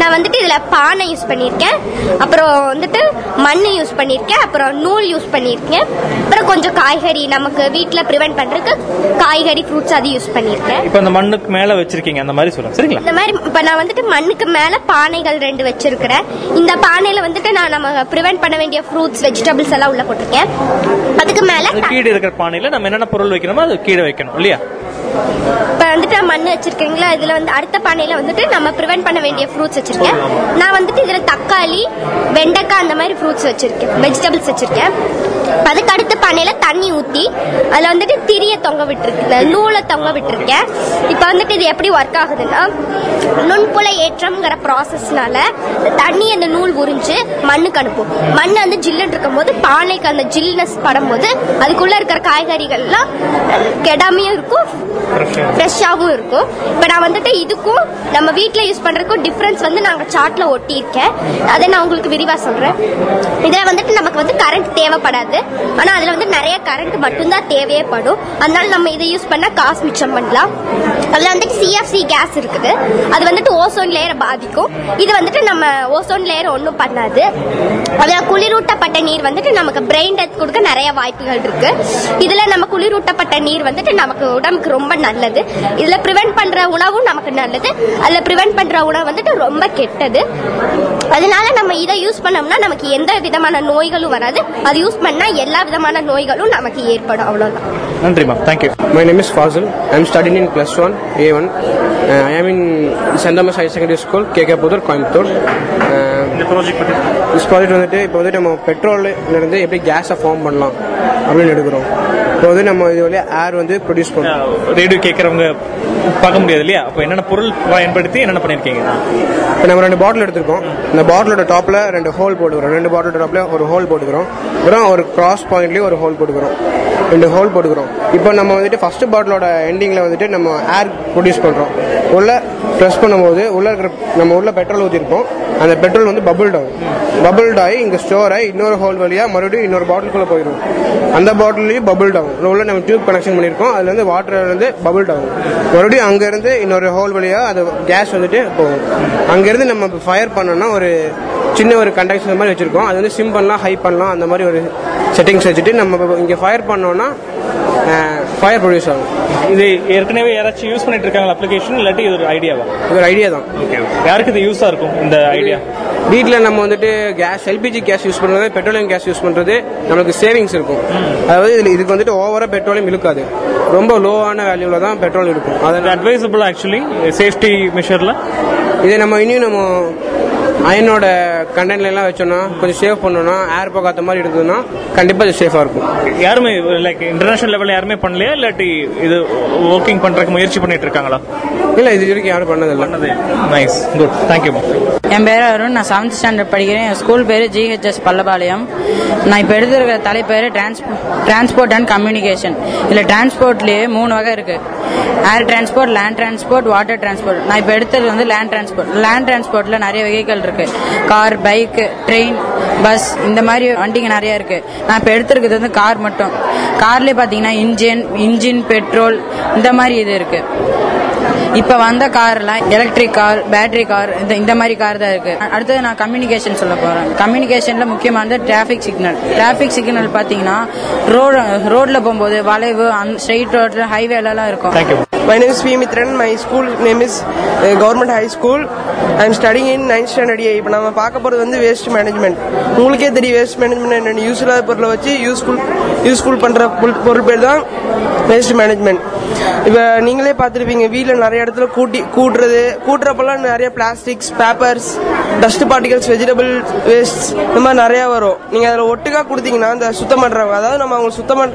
நான் வந்துட்டு இதுல பானை யூஸ் பண்ணியிருக்கேன் அப்புறம் வந்துட்டு மண் யூஸ் பண்ணியிருக்கேன் அப்புறம் நூல் யூஸ் பண்ணியிருக்கேன் அப்புறம் கொஞ்சம் காய்கறி நமக்கு வீட்டில் ப்ரிவென்ட் பண்றதுக்கு காய்கறி ஃப்ரூட்ஸ் அது யூஸ் பண்ணியிருக்கேன் இப்போ அந்த மண்ணுக்கு மேல வச்சிருக்கீங்க. அந்த மாதிரி சொல்லுங்க. சரிங்களா? இந்த மாதிரி இப்ப நான் வந்துட்டு மண்ணுக்கு மேல பானைகள் ரெண்டு வச்சிருக்கிறேன். இந்த பானையில வந்துட்டு நான் நம்ம ப்ரிவென்ட் பண்ண வேண்டிய ஃப்ரூட்ஸ் வெஜிடபிள்ஸ் எல்லாம் உள்ள போட்டிருக்கேன். அதுக்கு மேல கீழே இருக்கிற பானையில நம்ம என்னென்ன பொருள் வைக்கணுமோ அது கீழே வைக்கணும் இல்லையா? இப்போ வந்துட்டு நான் மண் வச்சிருக்கீங்களா? இதுல வந்து அடுத்த பானையில வந்துட்டு நம்ம ப்ரிவென்ட் பண்ண வேண்டிய ஃப்ரூட்ஸ் வச்சிருக்கேன். நான் வந்துட்டு இதுல தக்காளி வெண்டைக்காய் அந்த மாதிரி ஃப்ரூட்ஸ் வச்சிருக்கேன். வெஜிடபிள்ஸ் வச்சிருக்கேன். அதுக்கு அடுத்த பானையில தண்ணி ஊத்தி அதுல வந்துட்டு திரிய தொங்க விட்டுருக்கேன் நூலை தொங்க விட்டுருக்கேன். இப்போ வந்துட்டு இது எப்படி ஒர்க் ஆகுதுன்னா நுண்புல ஏற்றம்ங்கிற ப்ராசஸ்னால தண்ணி அந்த நூல் உறிஞ்சு மண்ணுக்கு அனுப்பும். மண் வந்து ஜில்லுன்னு இருக்கும்போது பானைக்கு அந்த ஜில்னஸ் படும்போது அதுக்குள்ள இருக்கிற காய்கறிகள்லாம் கெடாமையும் இருக்கும். ஃப்ரெஷ்ஷாகவும் இருக்கும். இப்போ நான் வந்துட்டு இதுக்கும் நம்ம வீட்டில் யூஸ் பண்ணுறதுக்கும் டிஃப்ரென்ஸ் வந்து நாங்கள் சார்ட்டில் ஒட்டியிருக்கேன். அதை நான் உங்களுக்கு விரிவாக சொல்கிறேன் இதில் வந்துட்டு நமக்கு வந்து கரண்ட் தேவைப்படாது. ஆனால் அதில் வந்து நிறைய கரண்ட் மட்டும்தான் தேவையப்படும். அதனால நம்ம இதை யூஸ் பண்ணால் காசு மிச்சம் பண்ணலாம். அதில் வந்துட்டு சிஎஃப்சி கேஸ் இருக்குது. அது வந்துட்டு ஓசோன் லேயரை பாதிக்கும். இது வந்துட்டு நம்ம ஓசோன் லேயர் ஒன்றும் பண்ணாது. அதில் குளிரூட்டப்பட்ட நீர் வந்துட்டு நமக்கு பிரெயின் டெத் கொடுக்க நிறைய வாய்ப்புகள் இருக்குது இதில் நம்ம குளிரூட்டப்பட்ட நீர் வந்துட்டு நமக்கு உடம்புக்கு ரொம்ப நல்லது. இதுல ப்ரிவென்ட் பண்ற உணவும் நமக்கு நல்லது. அதுல ப்ரிவென்ட் பண்ற உணவு வந்துட்டு ரொம்ப கெட்டது. அதனால நம்ம இதை யூஸ் பண்ணோம்னா நமக்கு எந்த விதமான நோய்களும் வராது. அது யூஸ் பண்ணா எல்லா விதமான நோய்களும் நமக்கு ஏற்படும். அவ்வளவுதான். நன்றிம்மா thank you My name is Fazil. I'm studying in plus one, A1. Uh, I am saint Thomas higher secondary school K K Pudur Coimbatore இந்த ப்ராஜெக்ட் பற்றி ப்ராஜெக்ட் வந்துட்டு இப்போ வந்துட்டு நம்ம பெட்ரோல்ல இருந்து எப்படி கேஸை ஃபார்ம் பண்ணலாம் அப்படின்னு எடுக்கிறோம். இப்போ வந்து நம்ம இது வழியா ஏர் வந்து ப்ரொடியூஸ் பண்ணுறோம் ரேடியோ கேட்கறவங்க பார்க்க முடியாது இல்லையா? அப்போ என்னென்ன பொருள் பயன்படுத்தி என்னென்ன பண்ணிருக்கீங்க இப்போ நம்ம ரெண்டு பாட்டில் எடுத்திருக்கோம். இந்த பாட்டிலோட டாப்ல ரெண்டு ஹோல் போட்டுக்கிறோம். ரெண்டு பாட்டிலோட டாப்ல ஒரு ஹோல் போட்டுக்கிறோம். அப்புறம் ஒரு கிராஸ் பாயிண்ட்லயும் ஒரு ஹோல் போட்டுக்கிறோம். ரெண்டு ஹோல் போட்டுக்கிறோம். இப்போ நம்ம வந்துட்டு ஃபர்ஸ்ட் பாட்டிலோட எண்டிங்ல வந்துட்டு நம்ம ஏர் ப்ரொடியூஸ் பண்றோம். உள்ள ப்ரெஸ் பண்ணும்போது உள்ள இருக்கிற நம்ம உள்ள பெட்ரோல் ஊற்றிருப்போம் அந்த பெட்ரோல் வந்து பபுள்ட் ஆகும். பபுள்ட் ஆகி இங்க ஸ்டோர் ஆகி இன்னொரு ஹோல் வழியா மறுபடியும் இன்னொரு பாட்டிலுக்குள்ள போயிடும் அந்த பாட்டிலையும் பபுள்ட் ஆகும். உள்ள நம்ம டியூப் கனெக்ஷன் பண்ணியிருக்கோம். அதுல இருந்து வாட்டர் வந்து பபுள்ட் ஆகும். மறுபடியும் அங்க இருந்து இன்னொரு ஹோல் வழியா அது கேஸ் வந்துட்டு போகும். அங்க இருந்து நம்ம ஃபயர் பண்ணோம்னா ஒரு சின்ன ஒரு கண்டக்ஷன் மாதிரி வச்சிருக்கோம். அது வந்து சிம் பண்ணலாம் ஹை பண்ணலாம் அந்த மாதிரி ஒரு செட்டிங்ஸ் வச்சுட்டு நம்ம இங்க ஃபயர் பண்ணோம்னா ஃபயர் ப்ரொடியூஸ் ஆகும் இது ஏற்கனவே யாராச்சும் யூஸ் பண்ணிட்டு இருக்காங்க அப்ளிகேஷன் இல்லாட்டி இது ஒரு ஐடியாவா இது ஒரு ஐடியா தான். ஓகே யாருக்கு இது யூஸா இருக்கும் இந்த ஐடியா வீட்டில் நம்ம வந்துட்டு கேஸ் எல்பிஜி கேஸ் யூஸ் பண்ணுறது பெட்ரோலியம் கேஸ் யூஸ் பண்ணுறது நமக்கு சேவிங்ஸ் இருக்கும். அதாவது இதுல இதுக்கு வந்துட்டு ஓவரா பெட்ரோலியம் இழுக்காது. ரொம்ப லோவான வேல்யூல தான் பெட்ரோல் இருக்கும். அது அட்வைசபிள் ஆக்சுவலி சேஃப்டி மெஷர்ல இதை நம்ம இனியும் நம்ம அயனோட கண்டென்ட்ல எல்லாம் வச்சோம்னா கொஞ்சம் சேவ் பண்ணோம்னா ஏர் போகாத மாதிரி இருந்ததுன்னா கண்டிப்பா இது சேஃபா இருக்கும். யாருமே லைக் இன்டர்நேஷனல் லெவல்ல யாருமே பண்ணலையா? இல்லாட்டி இது ஒர்க்கிங் பண்றதுக்கு முயற்சி பண்ணிட்டு இருக்காங்களா? இல்ல இது வரைக்கும் யாரும் பண்ணதில்லை. நைஸ் குட் தேங்க்யூ என் பேர் அருண். நான் செவன்த் ஸ்டாண்டர்ட் படிக்கிறேன். என் ஸ்கூல் பேர் ஜிஹெச்எஸ் பல்லபாளையம். நான் இப்போ எடுத்திருக்கிற தலைப்பேர் டிரான்ஸ்போர்ட் அண்ட் கம்யூனிகேஷன் இதில் டிரான்ஸ்போர்ட்லேயே மூணு வகை இருக்கு. Air transport land transport water transport நான் இப்போ எடுத்தது வந்து லேண்ட் டிரான்ஸ்போர்ட் லேண்ட் டிரான்ஸ்போர்ட்டில் நிறைய வெஹிக்கல் இருக்கு. கார் பைக்கு ட்ரெயின் பஸ் இந்த மாதிரி வண்டிங்க நிறைய இருக்கு. நான் இப்போ எடுத்துருக்கிறது வந்து கார் மட்டும். கார்லேயே பார்த்தீங்கன்னா இன்ஜின் இன்ஜின் பெட்ரோல் இந்த மாதிரி இது இருக்கு. இப்ப வந்த கார்லாம் எலக்ட்ரிக் கார் பேட்டரி கார் இந்த இந்த மாதிரி கார் தான் இருக்கு அடுத்தது நான் கம்யூனிகேஷன் சொல்ல போறேன் கம்யூனிகேஷன்ல முக்கியமானது டிராபிக் சிக்னல் டிராபிக் சிக்னல் பாத்தீங்கன்னா ரோடு ரோட்ல போகும்போது வளைவு ஸ்ட்ரெயிட் ரோட்ல ஹைவேல இருக்கும் My name is P. Mitran. My school name is uh, Government High School. In ninth studying in 9th standard A. இப்போ நம்ம பார்க்க போகிறது வந்து வேஸ்ட் மேனேஜ்மெண்ட் உங்களுக்கே தெரியும் வேஸ்ட் மேனேஜ்மெண்ட் என்னென்ன யூஸ் இல்லாத பொருளை வச்சு யூஸ்ஃபுல் யூஸ்ஃபுல் பண்ணுற பொருள் பேர் தான் வேஸ்ட் மேனேஜ்மெண்ட் இப்போ நீங்களே பார்த்துருப்பீங்க வீட்டில் நிறைய இடத்துல கூட்டி கூட்டுறது. கூட்டுறப்பெல்லாம் நிறைய plastics papers dust particles vegetable waste இந்த மாதிரி நிறையா வரும். நீங்கள் அதில் ஒட்டுக்கா கொடுத்தீங்கன்னா அந்த சுத்தம் பண்ணுறவங்க அதாவது நம்ம அவங்க சுத்தம் பண்ண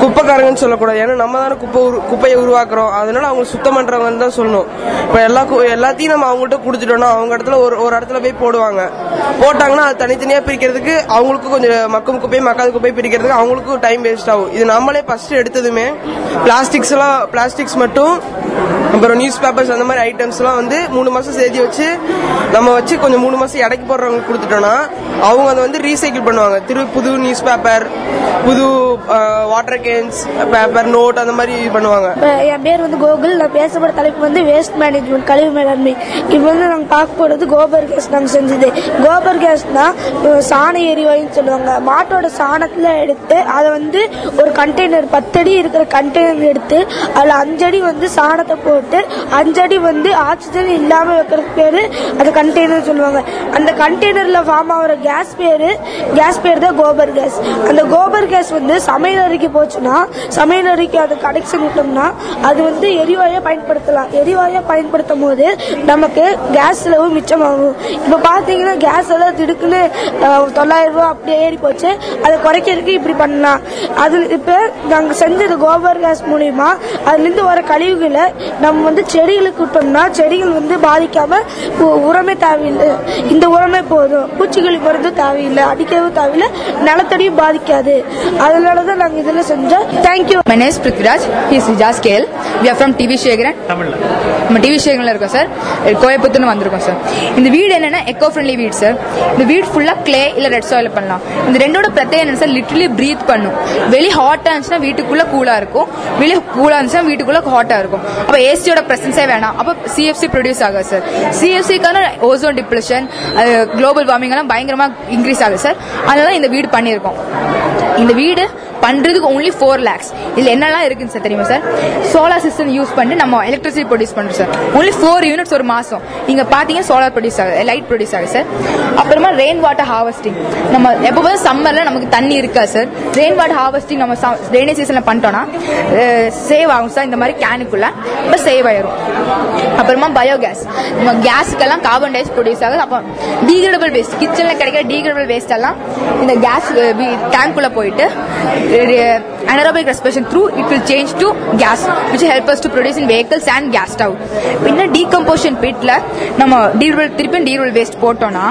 குப்பைக்காரங்கன்னு சொல்லக்கூடாது. ஏன்னா நம்ம தானே குப்பை உரு- குப்பையை உருவாக்குறோம். அதனால அவங்க சுத்தம் பண்ணுறவங்கன்னு தான் சொல்லணும். இப்போ எல்லா கு- எல்லாத்தையும் நம்ம அவங்கள்ட்ட கொடுத்துட்டோம்னா அவங்க இடத்துல ஒரு ஒரு இடத்துல போய் போடுவாங்க. போட்டாங்கன்னா அது தனித்தனியா பிரிக்கிறதுக்கு அவங்களுக்கும் கொஞ்சம் மக்கும் குப்பை மக்காத குப்பை பிரிக்கிறதுக்கு அவங்களுக்கும் டைம் வேஸ்ட் ஆகும். இது நம்மளே ஃபர்ஸ்ட் எடுத்ததுமே பிளாஸ்டிக்ஸ் எல்லாம் பிளாஸ்டிக்ஸ் மட்டும் அப்புறம் நியூஸ் பேப்பர்ஸ் அந்த மாதிரி ஐட்டம்ஸ்லாம் வந்து மூணு மாசம் சேர்த்து வச்சு நம்ம வச்சு கொஞ்சம் மூணு மாசம் இடைக்கு போடுறவங்க கொடுத்துட்டோம்னா அவங்க அதை வந்து ரீசைக்கிள் பண்ணுவாங்க. திரு புது நியூஸ் பேப்பர் புது வாட்டர் கேன்ஸ் பேப்பர் நோட் அந்த மாதிரி பண்ணுவாங்க. என் பேர் வந்து கோகுல். நான் பேசப்பட தலைப்பு வந்து வேஸ்ட் மேனேஜ்மெண்ட் கழிவு மேலாண்மை. இப்போ வந்து நாங்கள் பார்க்க போறது கோபர் கேஸ் நாங்கள் செஞ்சது. கோபர் கேஸ்னா அஹ், சாண எரிவாயுன்னு சொல்லுவாங்க. மாட்டோட சாணத்துல எடுத்து அதை வந்து ஒரு கண்டெய்னர் பத்தடி இருக்கிற கண்டெய்னர் எடுத்து அதில் அஞ்சடி வந்து சாணத்தை போட்டு அஞ்சடி வந்து ஆக்சிஜன் இல்லாம வைக்கிறதுக்கு பேரு அது கண்டெய்னர் சொல்லுவாங்க. அந்த கண்டெய்னர்ல ஃபார்ம் ஆகிற கேஸ் பேரு கேஸ் பேர் தான் கோபர் கேஸ் அந்த கோபர் கேஸ் வந்து சமையல் அறைக்கு போச்சுன்னா சமையல் அறைக்கு அது கனெக்ஷன் விட்டோம்னா அது வந்து எரிவாயை பயன்படுத்தலாம். எரிவாயை பயன்படுத்தும் போது நமக்கு கேஸ் செலவு மிச்சமாகும். இப்போ பார்த்தீங்கன்னா கேஸ் எல்லாம் திடுக்குன்னு தொள்ளாயிரம் ரூபாய் அப்படியே ஏறி போச்சு. அதை குறைக்கிறதுக்கு இப்படி பண்ணலாம். அது இப்போ நாங்கள் செஞ்சது கோபர் கேஸ் மூலியமா அதுலேருந்து வர கழிவுகளை நம்ம வந்து செடிகளுக்கு விட்டோம்னா செடிகள் வந்து பாதிக்காம உரமே தேவையில்லை. இந்த உரமே போதும். பூச்சிக்கொல்லி மருந்து தேவையில்லை. அடிக்கவும் தேவையில்லை. நிலத்தடியும் பாதிக்காது. அதனால தான் நாங்கள் இதில் செஞ்சோம் thank you Prithviraj. He is Vijay Scale. We are from TV Shagaran. தமிழ்ல. நம்ம டிவி ஷேகரில் இருக்கோம் சார் கோயம்புத்தூர்னு வந்திருக்கோம் சார் இந்த வீடு என்னன்னா எக்கோ ஃப்ரெண்ட்லி வீடு சார் இந்த வீடு ஃபுல்லாக க்ளே இல்லை ரெட் சாயில் பண்ணலாம். இந்த ரெண்டோட பிரத்யேகம் என்ன சார் லிட்டரலி ப்ரீத் பண்ணும். வெளியே ஹாட்டாக இருந்துச்சுன்னா வீட்டுக்குள்ளே கூலாக இருக்கும். வெளியே கூலாக இருந்துச்சுன்னா வீட்டுக்குள்ளே ஹாட்டாக இருக்கும். அப்போ ஏசி ஏசியோட பிரசன்ஸே வேணாம். அப்போ சிஎஃப்சி ப்ரொடியூஸ் ஆகும் சார் சிஎஃப்சிக்கான ஓசோன் டிப்ளஷன் குளோபல் வார்மிங் எல்லாம் பயங்கரமாக இன்க்ரீஸ் ஆகுது சார் அதனால இந்த வீடு பண்ணியிருக்கோம். இந்த வீடு பண்றதுக்கு ஓன்லி ஃபோர் லேக்ஸ் இதுல என்னெல்லாம் இருக்குன்னு சார் தெரியுமா சார் சோலார் சிஸ்டம் யூஸ் பண்ணி நம்ம எலக்ட்ரிசிட்டி ப்ரொடியூஸ் பண்றோம் சார் ஓன்லி ஃபோர் யூனிட்ஸ் ஒரு மாசம். நீங்க பார்த்தீங்கன்னா சோலார் ப்ரொடியூஸ் ஆகுது லைட் ப்ரொடியூஸ் ஆகுது சார் அப்புறமா ரெயின் வாட்டர் ஹார்வெஸ்டிங் நம்ம எப்போ சம்மர்ல நமக்கு தண்ணி இருக்கா சார் ரெயின் வாட்டர் ஹார்வெஸ்டிங் நம்ம ரெயினி சீசன்ல பண்ணிட்டோம்னா சேவ் ஆகும் சார் இந்த மாதிரி கேனுக்குள்ள இப்போ சேவ் ஆயிரும். அப்புறமா பயோகேஸ் நம்ம கேஸுக்கெல்லாம் கார்பன் டை ப்ரொடியூஸ் ஆகுது. அப்போ டீக்ரேடபிள் வேஸ்ட் கிச்சன்ல கிடைக்கிற டீக்ரேடபிள் வேஸ்ட் எல்லாம் இந்த கேஸ் டேங்க்குள்ள போயிட்டு anaerobic respiration through it will change to gas which help us to produce in vehicles and gas stove பின்ன டீகம்போஷன் pitல நம்ம டீரல் திருப்பி டீரல் வேஸ்ட் போட்டோம்னா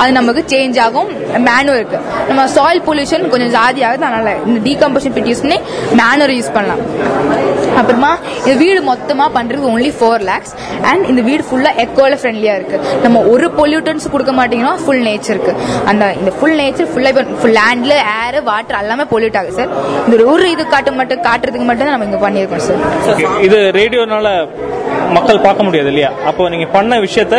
அது நமக்கு சேஞ்ச் ஆகும். மேனுவல் இருக்கு நம்ம சாயில் பொல்யூஷன் கொஞ்சம் ஜாதி ஆகுது அதனால இந்த டீகம்போஷன் பிட் யூஸ் பண்ணி மேனுவல் யூஸ் பண்ணலாம். அப்புறமா இந்த வீடு மொத்தமா பண்றது ஒன்லி ஃபோர் லேக்ஸ் அண்ட் இந்த வீடு ஃபுல்லா எக்கோல ஃப்ரெண்ட்லியா இருக்கு. நம்ம ஒரு பொல்யூட்டன்ஸ் கொடுக்க மாட்டீங்கன்னா ஃபுல் நேச்சருக்கு அந்த இந்த ஃபுல் நேச்சர் ஃபுல்லா இப்போ ஃபுல் லேண்ட்ல ஏர் வாட்டர் எல்லாமே பொல்யூட் ஆகுது சார் இந்த ஒரு இது காட்டு மட்டும் காட்டுறதுக்கு மட்டும் நம்ம இங்க பண்ணியிருக்கோம் சார் இது ரேடியோனால மக்கள் பார்க்க முடியாது இல்லையா? அப்போ நீங்க பண்ண விஷயத்த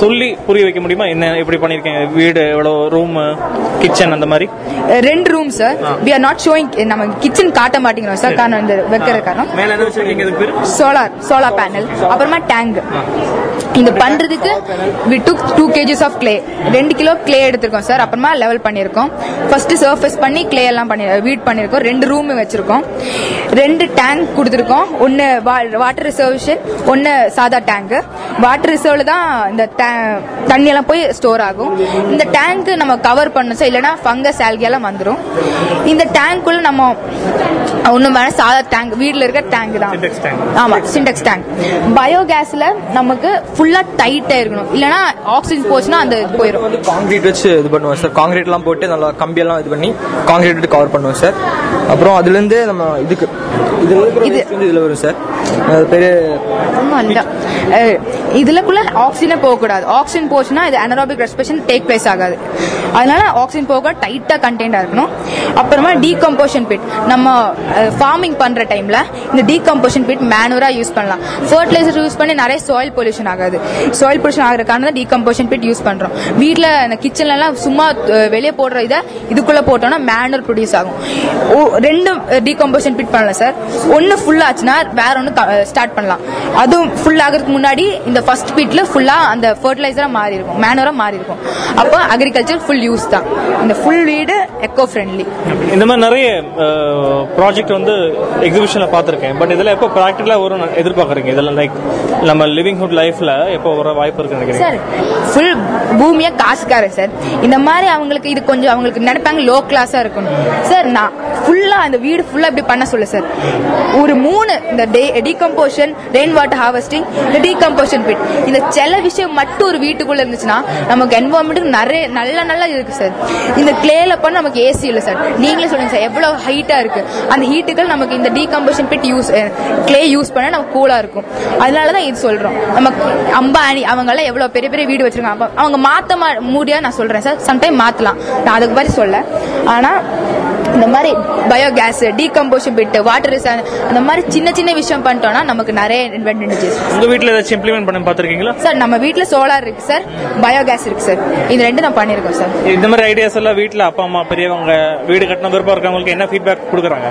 சொல்லி புரிய வைக்க முடியுமா? என்ன எப்படி பண்ணிருக்கீங்க? வீடு எவ்வளவு? ரூம் கிச்சன் அந்த மாதிரி? ரெண்டு room sir we are not showing நம்ம கிச்சன் காட்ட மாட்டேங்கிறோம் சார் காரணம் இந்த வைக்கிற காரணம். சோலார் சோலார் பேனல் அப்புறமா டேங்க் இது பண்றதுக்கு we took two KGs of clay ரெண்டு கிலோ கிளே எடுத்திருக்கோம் சார் அப்புறமா லெவல் பண்ணியிருக்கோம். ஃபர்ஸ்ட் சர்ஃபேஸ் பண்ணி கிளே எல்லாம் பண்ணி வீட் பண்ணியிருக்கோம். ரெண்டு ரூம் வச்சிருக்கோம். ரெண்டு டேங்க் கொடுத்துருக்கோம். ஒன்னு வாட்டர் ரிசர்வேஷன் ஒன்னு சாதா டேங்க் வாட்டர் ரிசர்வ்ல தான் இந்த ta- தண்ணி எல்லாம் போய் ஸ்டோர் ஆகும். இந்த டேங்க் நம்ம கவர் பண்ணணும் சார் இல்லைன்னா ஃபங்கஸ் ஆல்கி எல்லாம் வந்துடும் இந்த டேங்க்குள்ள நம்ம ஒன்றும் வேணா சாதா டேங்க் வீட்டில் இருக்க டேங்க் தான். ஆமா சிண்டெக்ஸ் டேங்க் பயோகேஸ்ல நமக்கு ஃபுல்லா டைட்டா இருக்கணும். இல்லனா ஆக்சிஜன் போச்சுன்னா அந்த போயிடும் வந்து காங்கிரீட் வச்சு இது பண்ணுவோம் சார் காங்கிரீட்லாம் போட்டு நல்லா கம்பியெல்லாம் இது பண்ணி காங்கிரீட் விட்டு கவர் பண்ணுவோம் சார் அப்புறம் அதுலேருந்து நம்ம இதுக்கு வந்து இதுல வரும் சார் அது பேரு இதுலக்குள்ள ஆக்சிஜனே போக கூடாது ஆக்சிஜன் போச்சுன்னா இது அனரோபிக் ரெஸ்பிரேஷன் டேக் பிளேஸ் ஆகாது. அதனால ஆக்சிஜன் போக டைட்டா கண்டெய்னா இருக்கணும். அப்புறமா டீகம்போஷன் பிட் நம்ம ஃபார்மிங் பண்ற டைம்ல இந்த டீகம்போஷன் பிட் மேனுவரா யூஸ் பண்ணலாம். ஃபர்டிலைசர் யூஸ் பண்ணி நிறைய சாயில் பொல்யூஷன் ஆகாது. சாயில் பொல்யூஷன் ஆகிற காரணம் டீகம்போஷன் பிட் யூஸ் பண்றோம். வீட்ல இந்த கிச்சன்ல எல்லாம் சும்மா வெளியே போடுற இதை இதுக்குள்ள போட்டோம்னா மேனுவர் ப்ரொடியூஸ் ஆகும். ஓ, ரெண்டு டீகம்போஷன் பிட் பண்ணலாம் சார் ஒன்னு ஃபுல் ஆச்சுன்னா வேற ஒன்னு ஸ்டார்ட் பண்ணலாம். அதுவும் ஃபுல் ஆகிறதுக்கு முன்னாடி இந்த ஃபர்ஸ்ட் பீட்ல ஃபுல்லா அந்த ஃபர்டிலைசரா மாறி இருக்கும் மேனுவரா மாறி இருக்கும் அப்போ அக்ரிகல்ச்சர் ஃபுல் யூஸ் தான். இந்த ஃபுல் வீடு எக்கோ ஃப்ரெண்ட்லி இந்த மாதிரி நிறைய ப்ராஜெக்ட் வந்து எக்ஸிபிஷன்ல பார்த்திருக்கேன். பட் இதெல்லாம் எப்போ ப்ராக்டிக்கலா வரும் எதிர்பார்க்கறீங்க? இதெல்லாம் லைக் நம்ம லிவிங்ஹுட் லைஃப்ல எப்போ வர வாய்ப்பு இருக்கு நினைக்கிறீங்க? சார் ஃபுல் பூமியா காசுக்காரன் சார் இந்த மாதிரி அவங்களுக்கு இது கொஞ்சம் அவங்களுக்கு நினைப்பாங்க லோ கிளாஸா இருக்கணும். சார் நான் ஃபுல்லா அந்த வீடு ஃபுல்லா இப்படி பண்ண சொல்ல சார் ஒரு மூணு இந்த டீகம்போஷன் ரெயின் வாட்டர் ஹார்வெஸ்டிங் இந்த டீகம்போஷன் பெனிஃபிட் இந்த சில விஷயம் மட்டும் ஒரு வீட்டுக்குள்ள இருந்துச்சுன்னா நமக்கு என்வரன்மெண்ட் நிறைய நல்ல நல்லா இருக்கு சார் இந்த கிளேல பண்ண நமக்கு ஏசி இல்லை சார் நீங்களே சொல்லுங்க சார் எவ்வளவு ஹைட்டா இருக்கு? அந்த ஹீட்டுகள் நமக்கு இந்த decomposition pit use clay use பண்ண நமக்கு கூலா இருக்கும். அதனாலதான் இது சொல்றோம். நமக்கு அம்பானி அவங்க எல்லாம் எவ்வளவு பெரிய பெரிய வீடு வச்சிருக்காங்க. அவங்க மாத்த மா- முடியாது நான் சொல்றேன் சார் சம்டைம் மாத்தலாம். நான் அதுக்கு மாதிரி சொல்ல. ஆனா இந்த மாதிரி பயோகேஸ் டீகம்போஷன் பிட் வாட்டர் அந்த மாதிரி சின்ன சின்ன விஷயம் பண்ணிட்டோம்னா நமக்கு நிறைய அட்வான்டேஜஸ் உங்க வீட்ல ஏதாச்சும் இம்ப்ளிமெண்ட் பண்ணி பார்த்திருக்கீங்களா? சார் நம்ம வீட்ல சோலார் இருக்கு சார் பயோகேஸ் இருக்கு சார் இது ரெண்டு நான் பண்ணிருக்கோம் சார் இந்த மாதிரி ஐடியாஸ் எல்லாம் வீட்ல அப்பா அம்மா பெரியவங்க வீடு கட்டின விருப்பம் இருக்கவங்களுக்கு என்ன ஃபீட்பேக் கொடுக்குறாங்க?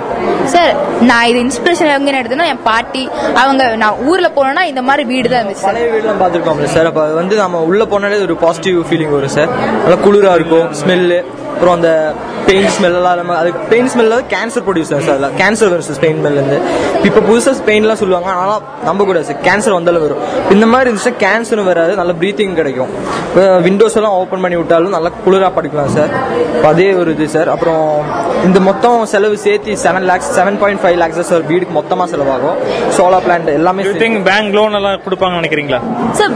சார் நான் இது இன்ஸ்பிரேஷன் எங்க எடுத்தேன்னா என் பாட்டி அவங்க நான் ஊர்ல போனோம்னா இந்த மாதிரி வீடு தான் இருந்துச்சு சார் பழைய வீடுலாம் பார்த்துருக்கோம்ல சார் அப்போ அது வந்து நம்ம உள்ள போனாலே ஒரு பாசிட்டிவ் ஃபீலிங் வரும் சார் நல்லா குளிரா இருக்கும் ஸ்மெல்லு அப்புறம் அந்த பெயிண்ட் ஸ்மெல் எல்லாம் நம்ம அது பெயிண்ட் ஸ்மெல் கேன்சர் சார் அதில் கேன்சர் வரும் சார் பெயிண்ட் ஸ்மெல்லேருந்து இப்போ புதுசாக பெயின்லாம் சொல்லுவாங்க. ஆனால் நம்ப கூடாது சார் கேன்சர் வந்தாலும் வரும். இந்த மாதிரி இருந்துச்சுன்னா கேன்சரும் வராது. நல்ல ப்ரீத்திங் கிடைக்கும். விண்டோஸ் எல்லாம் ஓப்பன் பண்ணி விட்டாலும் நல்லா குளிராக படிக்கலாம் சார் அதே ஒரு இது சார் அப்புறம் இந்த மொத்தம் செலவு சேர்த்து seven lakhs seven point five lakhs sir வீடுக்கு மொத்தமாக செலவாகும். சோலார் பிளான்ட் எல்லாமே பேங்க் லோன் எல்லாம் கொடுப்பாங்கன்னு நினைக்கிறீங்களா? சார்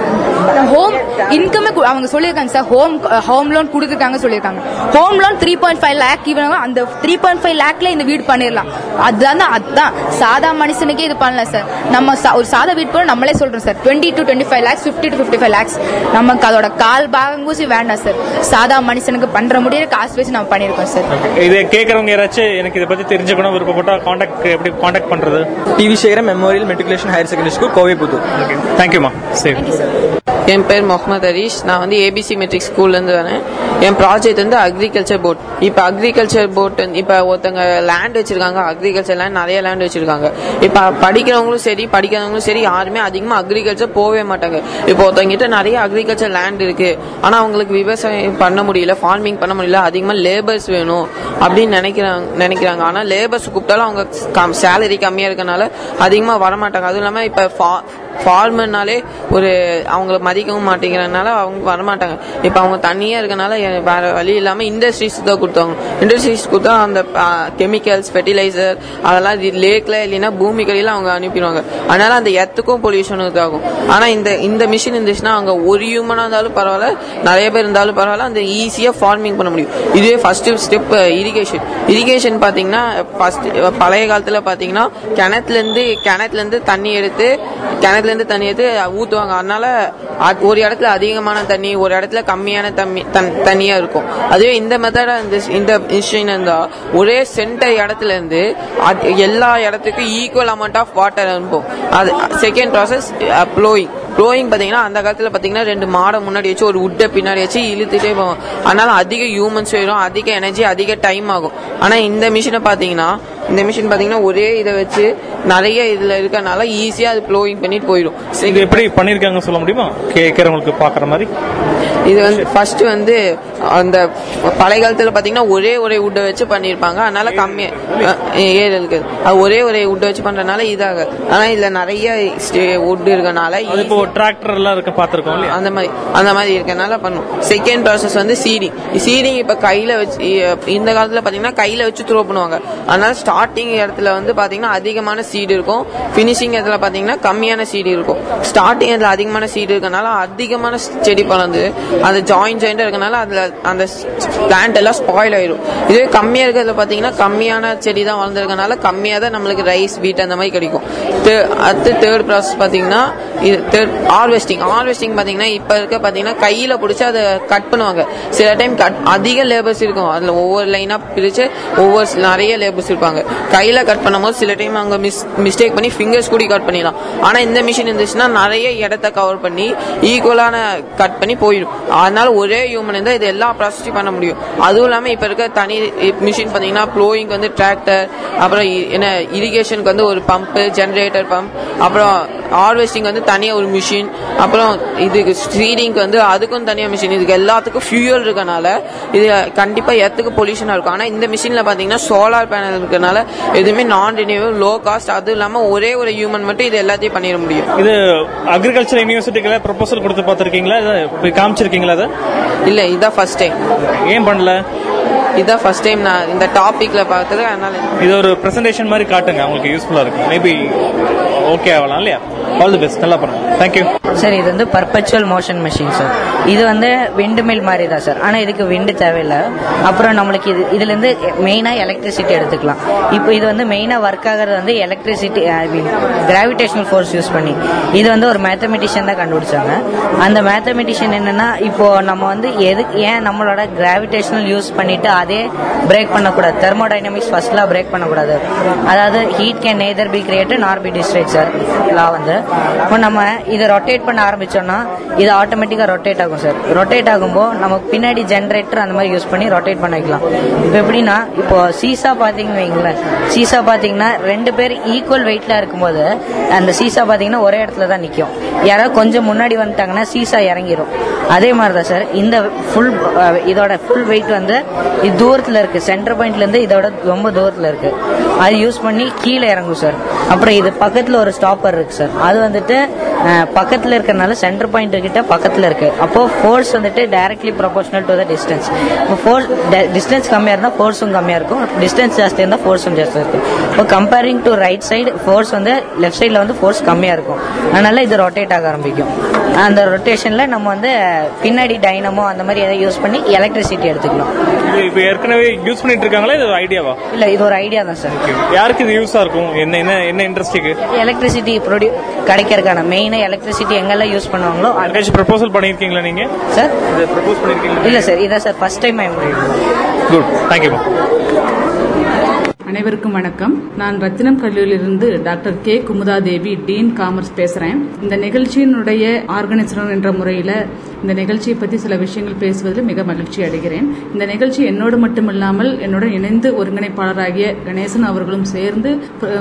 ஹோம் இன்கமே அவங்க சொல்லியிருக்காங்க சார் ஹோம் ஹோம் லோன் கொடுத்துருக்காங்க சொல்லியிருக்காங்க. Home home loan three point five lakh இவன் அந்த த்ரீ பாயிண்ட் ஃபைவ் லேக்ல இந்த வீடு பண்ணிடலாம். அதுதான் அதுதான். சாதா மனுஷனுக்கே இது பண்ணல சார் நம்ம சா- ஒரு சாதா வீடு போல நம்மளே சொல்றோம் sir twenty to twenty five lakhs fifty to fifty five lakhs நமக்கு அதோட கால் பாகம் கூசி வேண்டாம் சார் சாதா மனுஷனுக்கு பண்ற முடியிற காசு வச்சு நம்ம பண்ணியிருக்கோம் சார் இதை கேட்கறவங்க யாராச்சும் எனக்கு இதை பத்தி தெரிஞ்சுக்கணும் விருப்பப்பட்டா காண்டாக்ட் எப்படி காண்டாக்ட் பண்றது? TV Sekaram memorial matriculation higher secondary school Kovai Puthur தேங்க்யூமா சரி என் பேர் முகமது ஹரீஷ். நான் வந்து ஏபிசி மெட்ரிக் ஸ்கூல்லேருந்து வரேன். என் ப்ராஜெக்ட் வந்து அக்ரிகல்ச்சர் போட் இப்போ அக்ரிகல்ச்சர் போர்ட் இப்போ ஒருத்தங்க லேண்ட் வச்சிருக்காங்க அக்ரிகல்ச்சர் லேண்ட் நிறைய லேண்ட் வச்சிருக்காங்க. இப்போ படிக்கிறவங்களும் சரி படிக்காதவங்களும் சரி யாருமே அதிகமாக அக்ரிகல்ச்சர் போகவே மாட்டாங்க. இப்போ ஒருத்தவங்கிட்ட நிறைய அக்ரிகல்ச்சர் லேண்ட் இருக்கு. ஆனால் அவங்களுக்கு விவசாயம் பண்ண முடியல ஃபார்மிங் பண்ண முடியல அதிகமாக லேபர்ஸ் வேணும் அப்படின்னு நினைக்கிறாங்க நினைக்கிறாங்க. ஆனால் லேபர்ஸ் கூப்பிட்டாலும் அவங்க சேலரி கம்மியாக இருக்கனால அதிகமாக வரமாட்டாங்க. அதுவும் இல்லாமல் இப்போ ஃபார்மர்னாலே ஒரு அவங்கள மதிக்கவும் மாட்டேங்கிறதுனால அவங்க வரமாட்டாங்க. இப்போ அவங்க தனியாக இருக்கனால வேறு வேற வழி இல்லாமல் இண்டஸ்ட்ரீஸ் தான் கொடுத்தாங்க. இண்டஸ்ட்ரீஸ் கொடுத்தா அந்த கெமிக்கல்ஸ் ஃபெர்டிலைசர் அதெல்லாம் லேக்ல இல்லைன்னா பூமிக்கடியில் அவங்க அனுப்பிடுவாங்க. அதனால அந்த எத்துக்கும் பொல்யூஷன் இதாகும். ஆனால் இந்த இந்த மிஷின் இருந்துச்சுன்னா அவங்க ஒரு ஹியூமனாக இருந்தாலும் பரவாயில்ல நிறைய பேர் இருந்தாலும் பரவாயில்ல அந்த ஈஸியாக ஃபார்மிங் பண்ண முடியும். இதுவே ஃபர்ஸ்ட் ஸ்டெப் இரிகேஷன் இரிகேஷன் பார்த்தீங்கன்னா ஃபர்ஸ்ட் பழைய காலத்தில் பார்த்தீங்கன்னா கிணத்துலேருந்து கிணத்துலேருந்து தண்ணி எடுத்து கிணத்து கிணத்துலேருந்து தண்ணி எடுத்து ஊற்றுவாங்க அதனால அது ஒரு இடத்துல அதிகமான தண்ணி ஒரு இடத்துல கம்மியான தண்ணி தன் தண்ணியாக இருக்கும். அதுவே இந்த மெத்தடா இந்த இந்த மிஷின் இருந்தால் ஒரே சென்டர் இடத்துல இருந்து அது எல்லா இடத்துக்கும் ஈக்குவல் அமௌண்ட் ஆஃப் வாட்டர் அனுப்பும். அது செகண்ட் ப்ராசஸ் ப்ளோயிங் ப்ளோயிங் பார்த்தீங்கன்னா அந்த காலத்தில் பார்த்தீங்கன்னா ரெண்டு மாடை முன்னாடி வச்சு ஒரு உட்டை பின்னாடி வச்சு இழுத்துட்டே போவோம். அதனால அதிக ஹியூமன்ஸ் வரும் அதிக எனர்ஜி அதிக டைம் ஆகும். ஆனால் இந்த மிஷினை பார்த்தீங்கன்னா இந்த மிஷின் பார்த்தீங்கன்னா ஒரே இதை வச்சு நிறைய இதில் இருக்கறனால ஈஸியாக அது ப்ளோயிங் பண்ணிட்டு போயிடும். இது எப்படி பண்ணிருக்காங்க சொல்ல முடியுமா? கேட்கறவங்களுக்கு பாக்குற மாதிரி? இது வந்து ஃபர்ஸ்ட் வந்து அந்த பழைய காலத்துல பாத்தீங்கன்னா ஒரே ஒரே உட்டை வச்சு பண்ணிருப்பாங்க. அதனால கம்மியா ஏறலுக்கு அது ஒரே ஒரே உட்டை வச்சு பண்றதுனால இதாக ஆனா இதுல நிறைய உட் இருக்கனால இப்போ டிராக்டர்லாம் இருக்க பார்த்துருக்கோம் இல்லையா? அந்த மாதிரி அந்த மாதிரி இருக்கனால பண்ணும். செகண்ட் ப்ராசஸ் வந்து சீடிங் சீடிங் இப்போ கையில் வச்சு இந்த காலத்தில் பார்த்தீங்கன்னா கையில் வச்சு த்ரோ பண்ணுவாங்க. அதனால ஸ்டார்டிங் இடத்துல வந்து பார்த்தீங்கன்னா அதிகமான சீடு இருக்கும். ஃபினிஷிங் இடத்துல பார்த்தீங்கன்னா கம்மியான சீடு இருக்கும். ஸ்டார்டிங் இடத்துல அதிகமான சீடு இருக்கனால அதிகமான செடி பழந்து அந்த ஜாயின் ஜாயிண்டாக இருக்கனால அதில் அந்த பிளான்ட் எல்லாம் ஸ்பாயில் ஆயிடும் இதே கம்மியாக இருக்கிறதுல பார்த்தீங்கன்னா கம்மியான செடி தான் வளர்ந்துருக்கனால கம்மியாக தான் நம்மளுக்கு ரைஸ் வீட் அந்த மாதிரி கிடைக்கும். அடுத்து தேர்ட் ப்ராசஸ் பார்த்தீங்கன்னா இது தேர்ட் ஹார்வெஸ்டிங் ஹார்வெஸ்டிங் பார்த்தீங்கன்னா இப்போ இருக்க பார்த்தீங்கன்னா கையில் பிடிச்சி அதை கட் பண்ணுவாங்க. சில டைம் கட் அதிக லேபர்ஸ் இருக்கும். அதில் ஒவ்வொரு லைனாக பிரித்து ஒவ்வொரு நிறைய லேபர்ஸ் இருப்பாங்க. கையில் கட் பண்ணும்போது சில டைம் அவங்க மிஸ் மிஸ்டேக் பண்ணி ஃபிங்கர்ஸ் கூட கட் பண்ணிடலாம். ஆனால் இந்த மிஷின் இருந்துச்சுன்னா நிறைய இடத்த கவர் பண்ணி ஈக்குவலான கட் பண்ணி போயிடும். அதனால ஒரே ஹியூமன் இருந்தால் இது எல்லா ப்ராசஸையும் பண்ண முடியும். அதுவும் இல்லாமல் இப்போ இருக்க தனி மிஷின் பார்த்தீங்கன்னா ப்ளோயிங் வந்து டிராக்டர் அப்புறம் இ- என்ன இரிகேஷனுக்கு வந்து ஒரு பம்பு ஜென்ரேட்டர் பம்ப் அப்புறம் ஹார்வெஸ்டிங் வந்து தனியாக ஒரு மிஷின் அப்புறம் இதுக்கு ஸ்டீரிங்க்கு வந்து அதுக்கும் தனியாக மிஷின் இதுக்கு எல்லாத்துக்கும் ஃபியூயல் இருக்கனால இது கண்டிப்பாக எத்துக்கு பொல்யூஷனாக இருக்கும். ஆனால் இந்த மிஷினில் பார்த்தீங்கன்னா சோலார் பேனல் இருக்கனால எதுவுமே நான் ரினியூவல் லோ காஸ்ட் அதுவும் இல்லாமல் ஒரே ஒரு ஹியூமன் மட்டும் இது எல்லாத்தையும் பண்ணிட முடியும். இது அக்ரிகல்ச்சர் யூனிவர்சிட்டிக்கு ப்ரொபோசல் கொடுத்து பார்த்திருக்கீங்களா? காமிச்சிருக்கீங்களா அதை? இல்ல இதான் ஃபர்ஸ்ட் டைம் ஏன் பண்ணல? இதான் ஃபர்ஸ்ட் டைம் நான் இந்த டாபிக்ல பார்த்தது அதனால இது ஒரு பிரசன்டேஷன் மாதிரி காட்டுங்க அவங்களுக்கு யூஸ்ஃபுல்லா இருக்கும். மேபி ஓகே ஆகலாம் இல்லையா? ஆல் தி பெஸ்ட் நல்லா பண்ணுங்க. தேங்க்யூ சார் இது வந்து பர்பச்சுவல் மோஷன் மிஷின் சார் இது வந்து விண்டு மில் மாதிரி தான் சார் ஆனால் இதுக்கு விண்டு தேவையில்லை. அப்புறம் நம்மளுக்கு இது இதுலேருந்து மெயினாக எலக்ட்ரிசிட்டி எடுத்துக்கலாம். இப்போ இது வந்து மெயினாக ஒர்க் ஆகிறது வந்து electricity I mean gravitational force use பண்ணி. இது வந்து ஒரு மேத்தமெட்டிஷியன் தான் கண்டுபிடிச்சாங்க. அந்த மேத்தமெட்டிஷியன் என்னன்னா இப்போ நம்ம வந்து எது ஏன் நம்மளோட கிராவிடேஷனல் யூஸ் பண்ணிட்டு அதே பிரேக் பண்ணக்கூடாது. தெர்மோடைனமிக்ஸ் ஃபர்ஸ்ட்லாம் பிரேக் பண்ணக்கூடாது. அதாவது heat can neither be created nor be destroyed sir law வந்து. இப்போ நம்ம இதை ரொட்டேட் பண்ண ஆரம்பிச்சோம்னா இது ஆட்டோமேட்டிக்காக ரொட்டேட் ஆகும் சார் ரொட்டேட் ஆகும்போது நமக்கு பின்னாடி ஜென்ரேட்டர் அந்த மாதிரி யூஸ் பண்ணி ரொட்டேட் பண்ண வைக்கலாம் இப்போ எப்படின்னா இப்போ சீசா பார்த்தீங்கன்னு வைங்களேன். சீசா பார்த்தீங்கன்னா ரெண்டு பேர் ஈக்குவல் வெயிட்ல இருக்கும்போது அந்த சீசா பார்த்தீங்கன்னா ஒரே இடத்துல தான் நிற்கும் யாராவது கொஞ்சம் முன்னாடி வந்துட்டாங்கன்னா சீசா இறங்கிடும் அதே மாதிரி தான் சார் இந்த ஃபுல் இதோட ஃபுல் வெயிட் வந்து இது தூரத்தில் இருக்கு. சென்டர் பாயிண்ட்லேருந்து இதோட ரொம்ப தூரத்தில் இருக்கு. அது யூஸ் பண்ணி கீழே இறங்கும் சார் அப்புறம் இது பக்கத்தில் ஒரு ஸ்டாப்பர் இருக்கு சார் அது வந்துட்டு பக்கத்தில் இருக்கிறனால சென்டர் பாயிண்ட் கிட்ட பக்கத்தில் இருக்கு. அப்போ ஃபோர்ஸ் வந்துட்டு directly proportional to the distance இப்போ ஃபோர்ஸ் டிஸ்டன்ஸ் கம்மியாக இருந்தால் ஃபோர்ஸும் கம்மியாக இருக்கும். டிஸ்டன்ஸ் ஜாஸ்தி இருந்தால் ஃபோர்ஸும் ஜாஸ்தி இருக்கும். இப்போ comparing to right side force வந்து லெஃப்ட் சைடில் வந்து ஃபோர்ஸ் கம்மியாக இருக்கும். அதனால இது ரொட்டேட் ஆக ஆரம்பிக்கும். அந்த ரொட்டேஷனில் நம்ம வந்து பின்னாடி டைனமோ அந்த மாதிரி எதாவது யூஸ் பண்ணி எலக்ட்ரிசிட்டி எடுத்துக்கலாம். இப்போ ஏற்கனவே யூஸ் பண்ணிட்டு இருக்காங்களா இது ஒரு ஐடியாவா இல்லை இது ஒரு ஐடியா தான் சார் யாருக்கு இது யூஸா இருக்கும்? என்ன என்ன என்ன இண்டஸ்ட்ரிக்கு எலக்ட்ரிசிட்டி ப்ரொடியூ கிடைக்கிறதுக்கான மெயினாக எலக்ட்ரிசிட்டி எங்கெல்லாம் யூஸ் பண்ணுவாங்களோ யாருக்காச்சும் ப்ரொபோசல் பண்ணியிருக்கீங்களா நீங்க? சார் இதை ப்ரப்போஸ் பண்ணியிருக்கீங்களா? இல்லை சார் இதான் sir first time I'm good thank you அனைவருக்கும் வணக்கம். நான் Rathinam கல்லூரியிலிருந்து doctor K. Kumudhadevi dean commerce பேசுறேன். இந்த நிகழ்ச்சியினுடைய ஆர்கனைசர் என்ற முறையில இந்த நிகழ்ச்சியை பற்றி சில விஷயங்கள் பேசுவதில் மிக மகிழ்ச்சி அடைகிறேன். இந்த நிகழ்ச்சி என்னோடு மட்டுமில்லாமல் என்னுடன் இணைந்து ஒருங்கிணைப்பாளராகிய கணேசன் அவர்களும் சேர்ந்து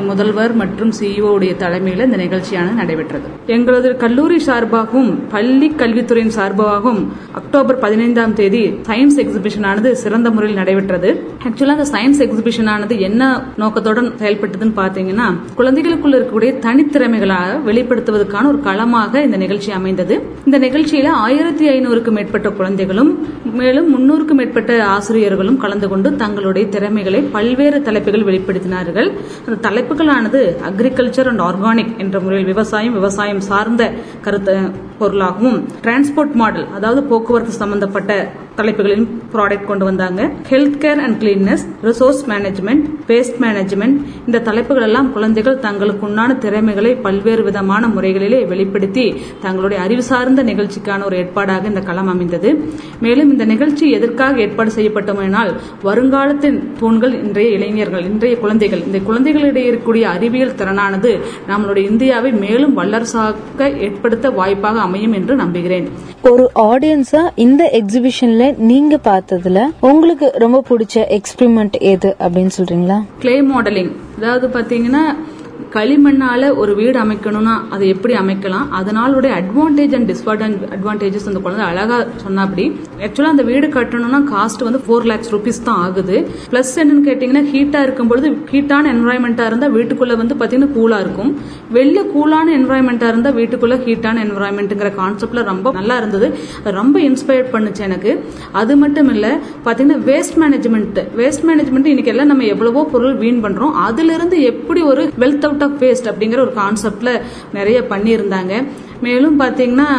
முதல்வர் மற்றும் சிஇஓ உடைய தலைமையில் இந்த நிகழ்ச்சியானது நடைபெற்றது. எங்களது கல்லூரி சார்பாகவும் பள்ளி கல்வித்துறையின் சார்பாகவும் அக்டோபர் பதினைந்தாம் தேதி சயின்ஸ் எக்ஸிபிஷன் ஆனது சிறந்த முறையில் நடைபெற்றது. ஆக்சுவலா அந்த சயின்ஸ் எக்ஸிபிஷன் ஆனது என்ன நோக்கத்துடன் செயல்பட்டதுன்னு பாத்தீங்கன்னா குழந்தைகளுக்குள்ள இருக்கக்கூடிய தனித்திறமைகளாக வெளிப்படுத்துவதற்கான ஒரு களமாக இந்த நிகழ்ச்சி அமைந்தது. இந்த நிகழ்ச்சியில ஆயிரத்தி ஐநூறுக்கும் மேற்பட்ட குழந்தைகளும் மேலும் முன்னூறுக்கும் மேற்பட்ட ஆசிரியர்களும் கலந்து கொண்டு தங்களுடைய திறமைகளை பல்வேறு தலைப்புகள் வெளிப்படுத்தினார்கள். அந்த தலைப்புகளானது அக்ரிகல்ச்சர் அண்ட் ஆர்கானிக் என்ற முறையில் விவசாயம் விவசாயம் சார்ந்த கருத்து பொருளாகவும் டிரான்ஸ்போர்ட் மாடல் அதாவது போக்குவரத்து சம்பந்தப்பட்ட தலைப்புகளின் ப்ராடக்ட் கொண்டு வந்தாங்க. Health care and cleanness resource management waste management இந்த தலைப்புகள் எல்லாம் குழந்தைகள் தங்களுக்கு உண்டான திறமைகளை பல்வேறு விதமான முறைகளிலே வெளிப்படுத்தி தங்களுடைய அறிவு சார்ந்த நிகழ்ச்சிக்கான ஒரு ஏற்பாடாக இந்த களம் அமைந்தது. மேலும் இந்த நிகழ்ச்சி எதற்காக ஏற்பாடு செய்யப்பட்டோமெனால் வருங்காலத்தின் தூண்கள் இன்றைய இளைஞர்கள் இன்றைய குழந்தைகள் இந்த குழந்தைகளிடையே இருக்கக்கூடிய அறிவியல் திறனானது நம்மளுடைய இந்தியாவை மேலும் வல்லரசாக ஏற்படுத்த வாய்ப்பாக அமையும் என்று நம்புகிறேன். ஒரு ஆடியன்ஸா இந்த எக்ஸிபிஷன்ல நீங்க பார்த்ததுல உங்களுக்கு ரொம்ப பிடிச்ச எக்ஸ்பெரிமெண்ட் எது அப்படின்னு சொல்றீங்களா? கிளே மாடலிங் அதாவது பாத்தீங்கன்னா களிமண்ணால ஒரு வீடு அமைக்கணும்னா அதை எப்படி அமைக்கலாம்? அதனாலுடைய அட்வான்டேஜ் அண்ட் டிஸ்அட்வான்டேஜ் அட்வான்டேஜஸ் அந்த குழந்தை அழகா சொன்னாப்படி ஆக்சுவலா அந்த வீடு கட்டணும்னா காஸ்ட் வந்து ஃபோர் லேக்ஸ் ருபீஸ் தான் ஆகுது. பிளஸ் என்னன்னு கேட்டீங்கன்னா ஹீட்டா இருக்கும்பொழுது ஹீட்டான என்வரான்மெண்டா இருந்தா வீட்டுக்குள்ள வந்து பாத்தீங்கன்னா கூலா இருக்கும். வெளில கூலான என்வரான்மெண்டா இருந்தா வீட்டுக்குள்ள ஹீட்டான என்வரான்மெண்ட்ங்கிற கான்செப்ட்ல ரொம்ப நல்லா இருந்தது. ரொம்ப இன்ஸ்பயர்ட் பண்ணுச்சு எனக்கு. அது மட்டும் இல்ல பாத்தீங்கன்னா வேஸ்ட் மேனேஜ்மெண்ட் வேஸ்ட் மேனேஜ்மெண்ட் இன்னைக்கு எல்லாம் நம்ம எவ்வளவோ பொருள் வீண் பண்றோம். அதுல இருந்து எப்படி ஒரு வெல்த் அவுட் ஆஃப் வேஸ்ட் அப்படிங்கிற ஒரு கான்செப்ட்ல நிறைய பண்ணியிருந்தாங்க. மேலும் பார்த்தீங்கன்னா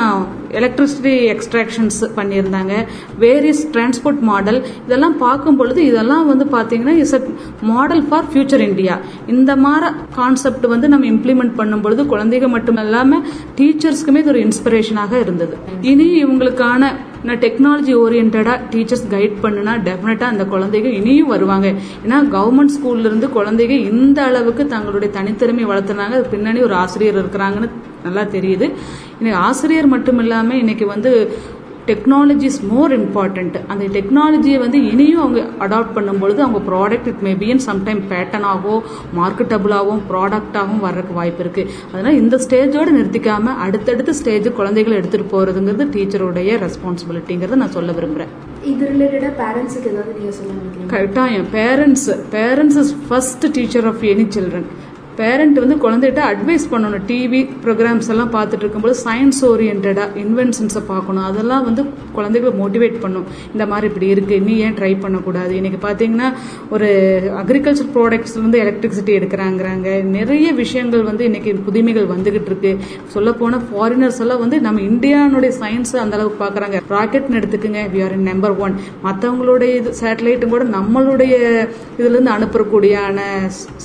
எலக்ட்ரிசிட்டி எக்ஸ்ட்ராக்ஷன்ஸ் பண்ணியிருந்தாங்க. வேரியஸ் டிரான்ஸ்போர்ட் மாடல் இதெல்லாம் பார்க்கும் பொழுது இதெல்லாம் வந்து பார்த்தீங்கன்னா is a model for future India இந்த மாதிரி கான்செப்ட் வந்து நம்ம இம்ப்ளிமெண்ட் பண்ணும் பொழுது குழந்தைங்க மட்டும் இல்லாமல் டீச்சர்ஸ்க்குமே இது ஒரு இன்ஸ்பிரேஷனாக இருந்தது. இனி இவங்களுக்கான நான் டெக்னாலஜி ஓரியன்டாக டீச்சர்ஸ் கைட் பண்ணுனா டெஃபினட்டாக அந்த குழந்தைங்க இனியும் வருவாங்க. ஏன்னா கவர்மெண்ட் ஸ்கூல்லேருந்து குழந்தைங்க இந்த அளவுக்கு தங்களுடைய தனித்திறமை வளர்த்துனாங்க. பின்னாடி ஒரு ஆசிரியர் இருக்கிறாங்கன்னு நல்லா தெரியுது. இன்னைக்கு ஆசிரியர் மட்டும் இல்லாம இன்னைக்கு வந்து டெக்னாலஜி இஸ் மோர் இம்பார்ட்டன்ட் அந்த டெக்னாலஜியை வந்து இனியும் அவங்க அடாப்ட் பண்ணும்பொழுது அவங்க product it maybe and sometime பேட்டர்னாகவோ மார்க்கெட்டபுளாகவும் ப்ராடக்டாகவும் வர்றதுக்கு வாய்ப்பு இருக்கு. அதனால இந்த ஸ்டேஜோட நிறுத்திக்காம அடுத்தடுத்த ஸ்டேஜ் குழந்தைகளை எடுத்துட்டு போறதுங்கிறது டீச்சருடைய ரெஸ்பான்சிபிலிட்டிங்கிறத நான் சொல்ல விரும்புறேன். இது ரிலேட்டடா பேரண்ட்ஸுக்கு ஏதாவது நீங்க சொல்ல கட்டாயம். Parents parents is first teacher of any children parent வந்து குழந்தைகிட்ட அட்வைஸ் பண்ணணும். டிவி ப்ரோக்ராம்ஸ் எல்லாம் பார்த்துட்டு இருக்கும்போது சயின்ஸ் ஓரியன்டாக இன்வென்ஷன்ஸை பார்க்கணும். அதெல்லாம் வந்து குழந்தைகளை மோட்டிவேட் பண்ணும். இந்த மாதிரி இப்படி இருக்குது நீ ஏன் ட்ரை பண்ணக்கூடாது? இன்றைக்கி பார்த்தீங்கன்னா ஒரு அக்ரிகல்ச்சர் ப்ராடக்ட்ஸ் வந்து எலக்ட்ரிசிட்டி எடுக்கிறாங்கிறாங்க. நிறைய விஷயங்கள் வந்து இன்றைக்கி புதுமைகள் வந்துகிட்டு இருக்கு. சொல்லப்போனால் ஃபாரினர்ஸ் எல்லாம் வந்து நம்ம இந்தியானுடைய சயின்ஸை அந்தளவுக்கு பார்க்குறாங்க. ராக்கெட்னு எடுத்துக்கோங்க we are in number one மற்றவங்களுடைய இது சேட்டலைட்டும் கூட நம்மளுடைய இதுலேருந்து இருந்து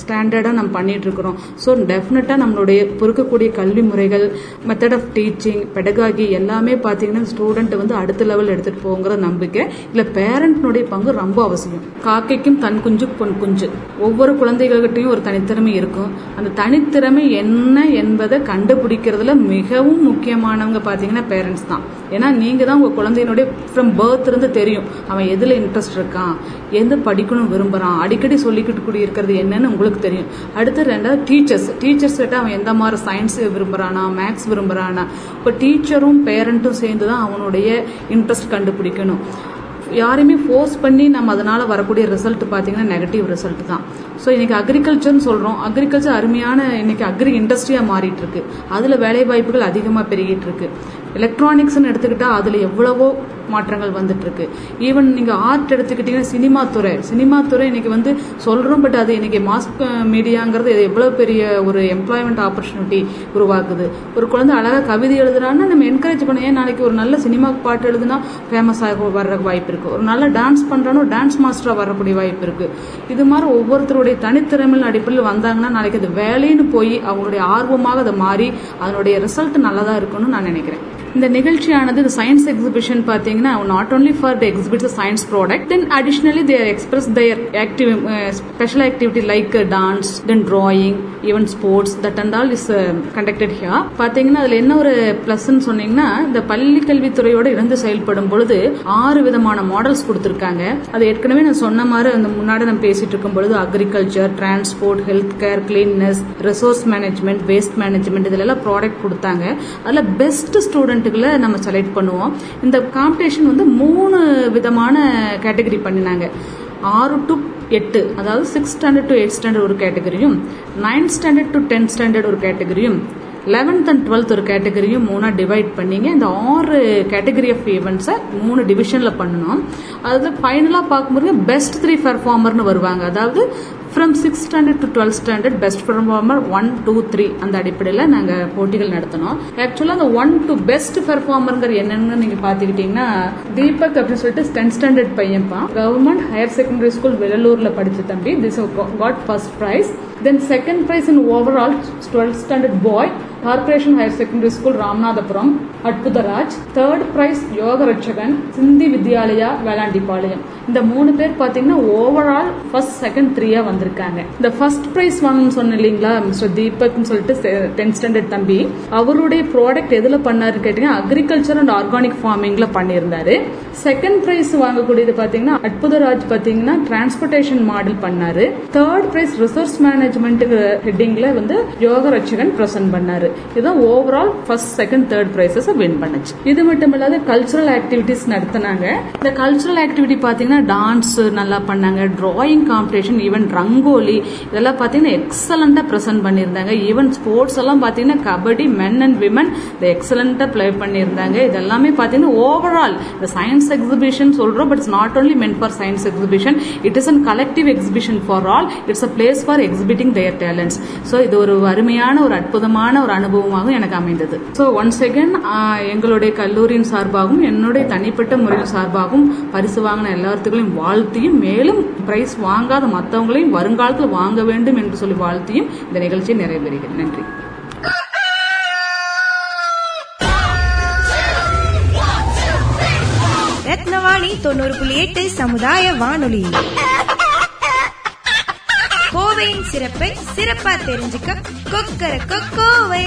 ஸ்டாண்டர்டாக ஸ்டாண்டர்டா நம்ம பண்ணிகிட்ருக்கோம் இருக்கிறோம் ஸோ டெஃபினட்டாக நம்மளுடைய பொறுக்கக்கூடிய கல்வி முறைகள் மெத்தட் ஆஃப் டீச்சிங் பெடகாகி எல்லாமே பார்த்தீங்கன்னா ஸ்டூடெண்ட் வந்து அடுத்த லெவல் எடுத்துகிட்டு போங்கிற நம்பிக்கை. இல்லை பேரண்ட்னுடைய பங்கு ரொம்ப அவசியம். காக்கைக்கும் தன் குஞ்சு பொன் குஞ்சு. ஒவ்வொரு குழந்தைகள்கிட்டையும் ஒரு தனித்திறமை இருக்கும். அந்த தனித்திறமை என்ன என்பதை கண்டுபிடிக்கிறதுல மிகவும் முக்கியமானவங்க பார்த்தீங்கன்னா பேரண்ட்ஸ் தான். ஏன்னா நீங்கள் தான் உங்கள் குழந்தையினுடைய ஃப்ரம் பர்த் இருந்து தெரியும். அவன் எதில் இன்ட்ரெஸ்ட் இருக்கான்? எந்த படிக்கணும் விரும்புகிறான் அடிக்கடி சொல்லிக்கிட்டு கூடி இருக்கிறது என்னன்னு உங்களுக்கு தெரியும். அடுத்து ரெண்டாவது டீச்சர்ஸ் டீச்சர்ஸ் கிட்ட அவன் எந்த மாதிரி சயின்ஸ் விரும்புகிறானா மேக்ஸ் விரும்புகிறானா இப்போ டீச்சரும் பேரண்ட்டும் சேர்ந்து தான் அவனுடைய இன்ட்ரெஸ்ட் கண்டுபிடிக்கணும். யாரையுமே ஃபோர்ஸ் பண்ணி நம்ம அதனால் வரக்கூடிய ரிசல்ட் பார்த்தீங்கன்னா நெகட்டிவ் ரிசல்ட் தான். ஸோ இன்னைக்கு அக்ரிகல்ச்சர்னு சொல்கிறோம் அக்ரிகல்ச்சர் அருமையான இன்னைக்கு அக்ரி இண்டஸ்ட்ரியாக மாறிட்டு இருக்கு அதில் வேலைவாய்ப்புகள் அதிகமாக பெருகிட்டு இருக்கு எலக்ட்ரானிக்ஸ்னு எடுத்துக்கிட்டால் அதில் எவ்வளவோ மாற்றங்கள் வந்துட்டுருக்கு. ஈவன் நீங்கள் ஆர்ட் எடுத்துக்கிட்டீங்கன்னா சினிமா துறை. சினிமா துறை இன்னைக்கு வந்து சொல்கிறோம் பட் அது இன்றைக்கி மாஸ் மீடியாங்கிறது uh, இது எவ்வளோ பெரிய ஒரு எம்ப்ளாய்மெண்ட் ஆப்பர்ச்சுனிட்டி உருவாக்குது. ஒரு குழந்தை அழகாக கவிதை எழுதுனான்னா நம்ம என்கரேஜ் பண்ண ஏன் நாளைக்கு ஒரு நல்ல சினிமா பாட்டு எழுதுனா ஃபேமஸ் ஆக வர்ற வாய்ப்பு இருக்குது ஒரு நல்ல டான்ஸ் பண்ணுறானோ டான்ஸ் மாஸ்டராக வரக்கூடிய வாய்ப்பு இருக்குது இது மாதிரி ஒவ்வொருத்தருடைய தனித்திறமையின் அடிப்படையில் வந்தாங்கன்னா நாளைக்கு அது வேலைன்னு போய் அவங்களுடைய ஆர்வமாக அதை மாறி அதனுடைய ரிசல்ட் நல்லதாக இருக்கும்னு நான் நினைக்கிறேன். இந்த நிகழ்ச்சியானது இந்த சயின்ஸ் எக்ஸிபிஷன் பார்த்தீங்கன்னா not only for the exhibit science product then additionally their express their active special activity like dance then drawing even sports that and all is conducted here பார்த்தீங்கன்னா அதில் என்ன ஒரு ப்ளஸ்ன்னு சொன்னீங்கன்னா இந்த பள்ளி கல்வித்துறையோட இணைந்து செயல்படும் பொழுது ஆறு விதமான மாடல்ஸ் கொடுத்துருக்காங்க. அது ஏற்கனவே நான் சொன்ன மாதிரி அந்த முன்னாடி நம்ம பேசிட்டு இருக்கும் பொழுது agriculture transport health care cleanness resource management waste management இதுல எல்லாம் ப்ராடக்ட் கொடுத்தாங்க. அதில் பெஸ்ட் ஸ்டூடெண்ட்டுகளை நம்ம செலக்ட் பண்ணுவோம். இந்த காம்படிஷன் வந்து மூணு விதமான கேட்டகரி பண்ணினாங்க. ஆறு டு எட்டு அதாவது six standard to eight standard ஒரு கேட்டகரியும் ninth standard to tenth standard ஒரு கேட்டகரியும் லெவன்த் அண்ட் டுவெல்த் ஒரு கேட்டகரியும் மூணாக டிவைட் பண்ணிங்க. இந்த ஆறு கேட்டகரி ஆஃப் ஈவெண்ட்ஸை மூணு டிவிஷனில் பண்ணணும் அதாவது ஃபைனலாக பார்க்கும்போது பெஸ்ட் த்ரீ பெர்ஃபார்மர்னு வருவாங்க. அதாவது from six standard to twelfth standard best performer one two three அந்த அடிப்படையில் நாங்கள் போட்டிகள் நடத்தினோம். ஆக்சுவலாக அந்த ஒன் டு பெஸ்ட் பெர்ஃபார்மருங்கிற என்னன்னு நீங்கள் பார்த்துக்கிட்டிங்கன்னா தீபக் அப்படின்னு சொல்லிட்டு டென்த் ஸ்டாண்டர்ட் பையன்ப்பா கவர்மெண்ட் ஹையர் செகண்டரி ஸ்கூல் வெள்ளலூரில் படித்த தம்பி. This got first prize then second prize in overall twelfth standard boy corporation higher secondary school Ramanathapuram Arputharaj third prize Yoga Ratchagan சிந்தி வித்யாலயா வேளாண்டிப்பாளையம் இந்த மூணு பேர் பாத்தீங்கன்னா ஓவரால் ஃபர்ஸ்ட் செகண்ட் த்ரீயா வந்திருக்காங்க. இந்த ஃபர்ஸ்ட் பிரைஸ் வாங்கணும்னு சொன்ன இல்லைங்களா மிஸ்டர் தீபக்னு சொல்லிட்டு டென்த் ஸ்டாண்டர்ட் தம்பி. அவருடைய ப்ராடக்ட் எதுல பண்ணாரு கேட்டீங்கன்னா அக்ரிகல்ச்சர் அண்ட் ஆர்கானிக் ஃபார்மிங்ல பண்ணியிருந்தாரு. செகண்ட் பிரைஸ் வாங்கக்கூடியது பாத்தீங்கன்னா அற்புதராஜ் பாத்தீங்கன்னா டிரான்ஸ்போர்டேஷன் மாடல் பண்ணாரு. தேர்ட் பிரைஸ் ரிசோர்ஸ் மேனேஜ்மெண்ட் ஹெட்டிங்ல வந்து யோக ரட்சகன் பிரசன்ட் பண்ணாரு. இதுதான் overall first second third prizes win பண்ணுச்சு. இது மட்டும் இல்லாத கல்ச்சுரல் ஆக்டிவிட்டிஸ் நடத்தினாங்க. இந்த கல்ச்சுரல் ஆக்டிவிட்டி பார்த்தீங்கன்னா டான்ஸ் நல்லா பண்ணாங்க டிராயிங் காம்படிஷன் ஈவன் ரங்கோலி இதெல்லாம் பார்த்தீங்கன்னா எக்ஸலண்டாக ப்ரெசென்ட் பண்ணியிருந்தாங்க. ஈவன் ஸ்போர்ட்ஸ் எல்லாம் பார்த்தீங்கன்னா கபடி மென் அண்ட் விமன் இந்த எக்ஸலண்டாக ப்ளே பண்ணியிருந்தாங்க. இதெல்லாமே பார்த்தீங்கன்னா ஓவரால் இந்த சயின்ஸ் எக்ஸிபிஷன் சொல்கிறோம் but it's not only meant for science exhibition it is an collective exhibition for all it's a place for exhibiting their talents so இது ஒரு அருமையான ஒரு அற்புதமான ஒரு அனுபவமாக எனக்கு அமைந்தது. ஸோ ஒன்ஸ் செகண்ட் எங்களுடைய கல்லூரியின் சார்பாகவும் என்னுடைய தனிப்பட்ட முறையின் சார்பாகவும் பரிசு வாங்கின எல்லாத்துக்களையும் வாழ்த்தியும் மேலும் பிரைஸ் வாங்காத மற்றவங்களையும் வருங்காலத்தில் வாங்க வேண்டும் என்று சொல்லி வாழ்த்தியும் இந்த நிகழ்ச்சியை நிறைவேறுகிறேன். நன்றி. ரத்னவாணி தொண்ணூறு புள்ளி எட்டு சமுதாய வானொலி. கோவையின் சிறப்பை சிறப்பா தெரிஞ்சுக்க கொக்கர கோவை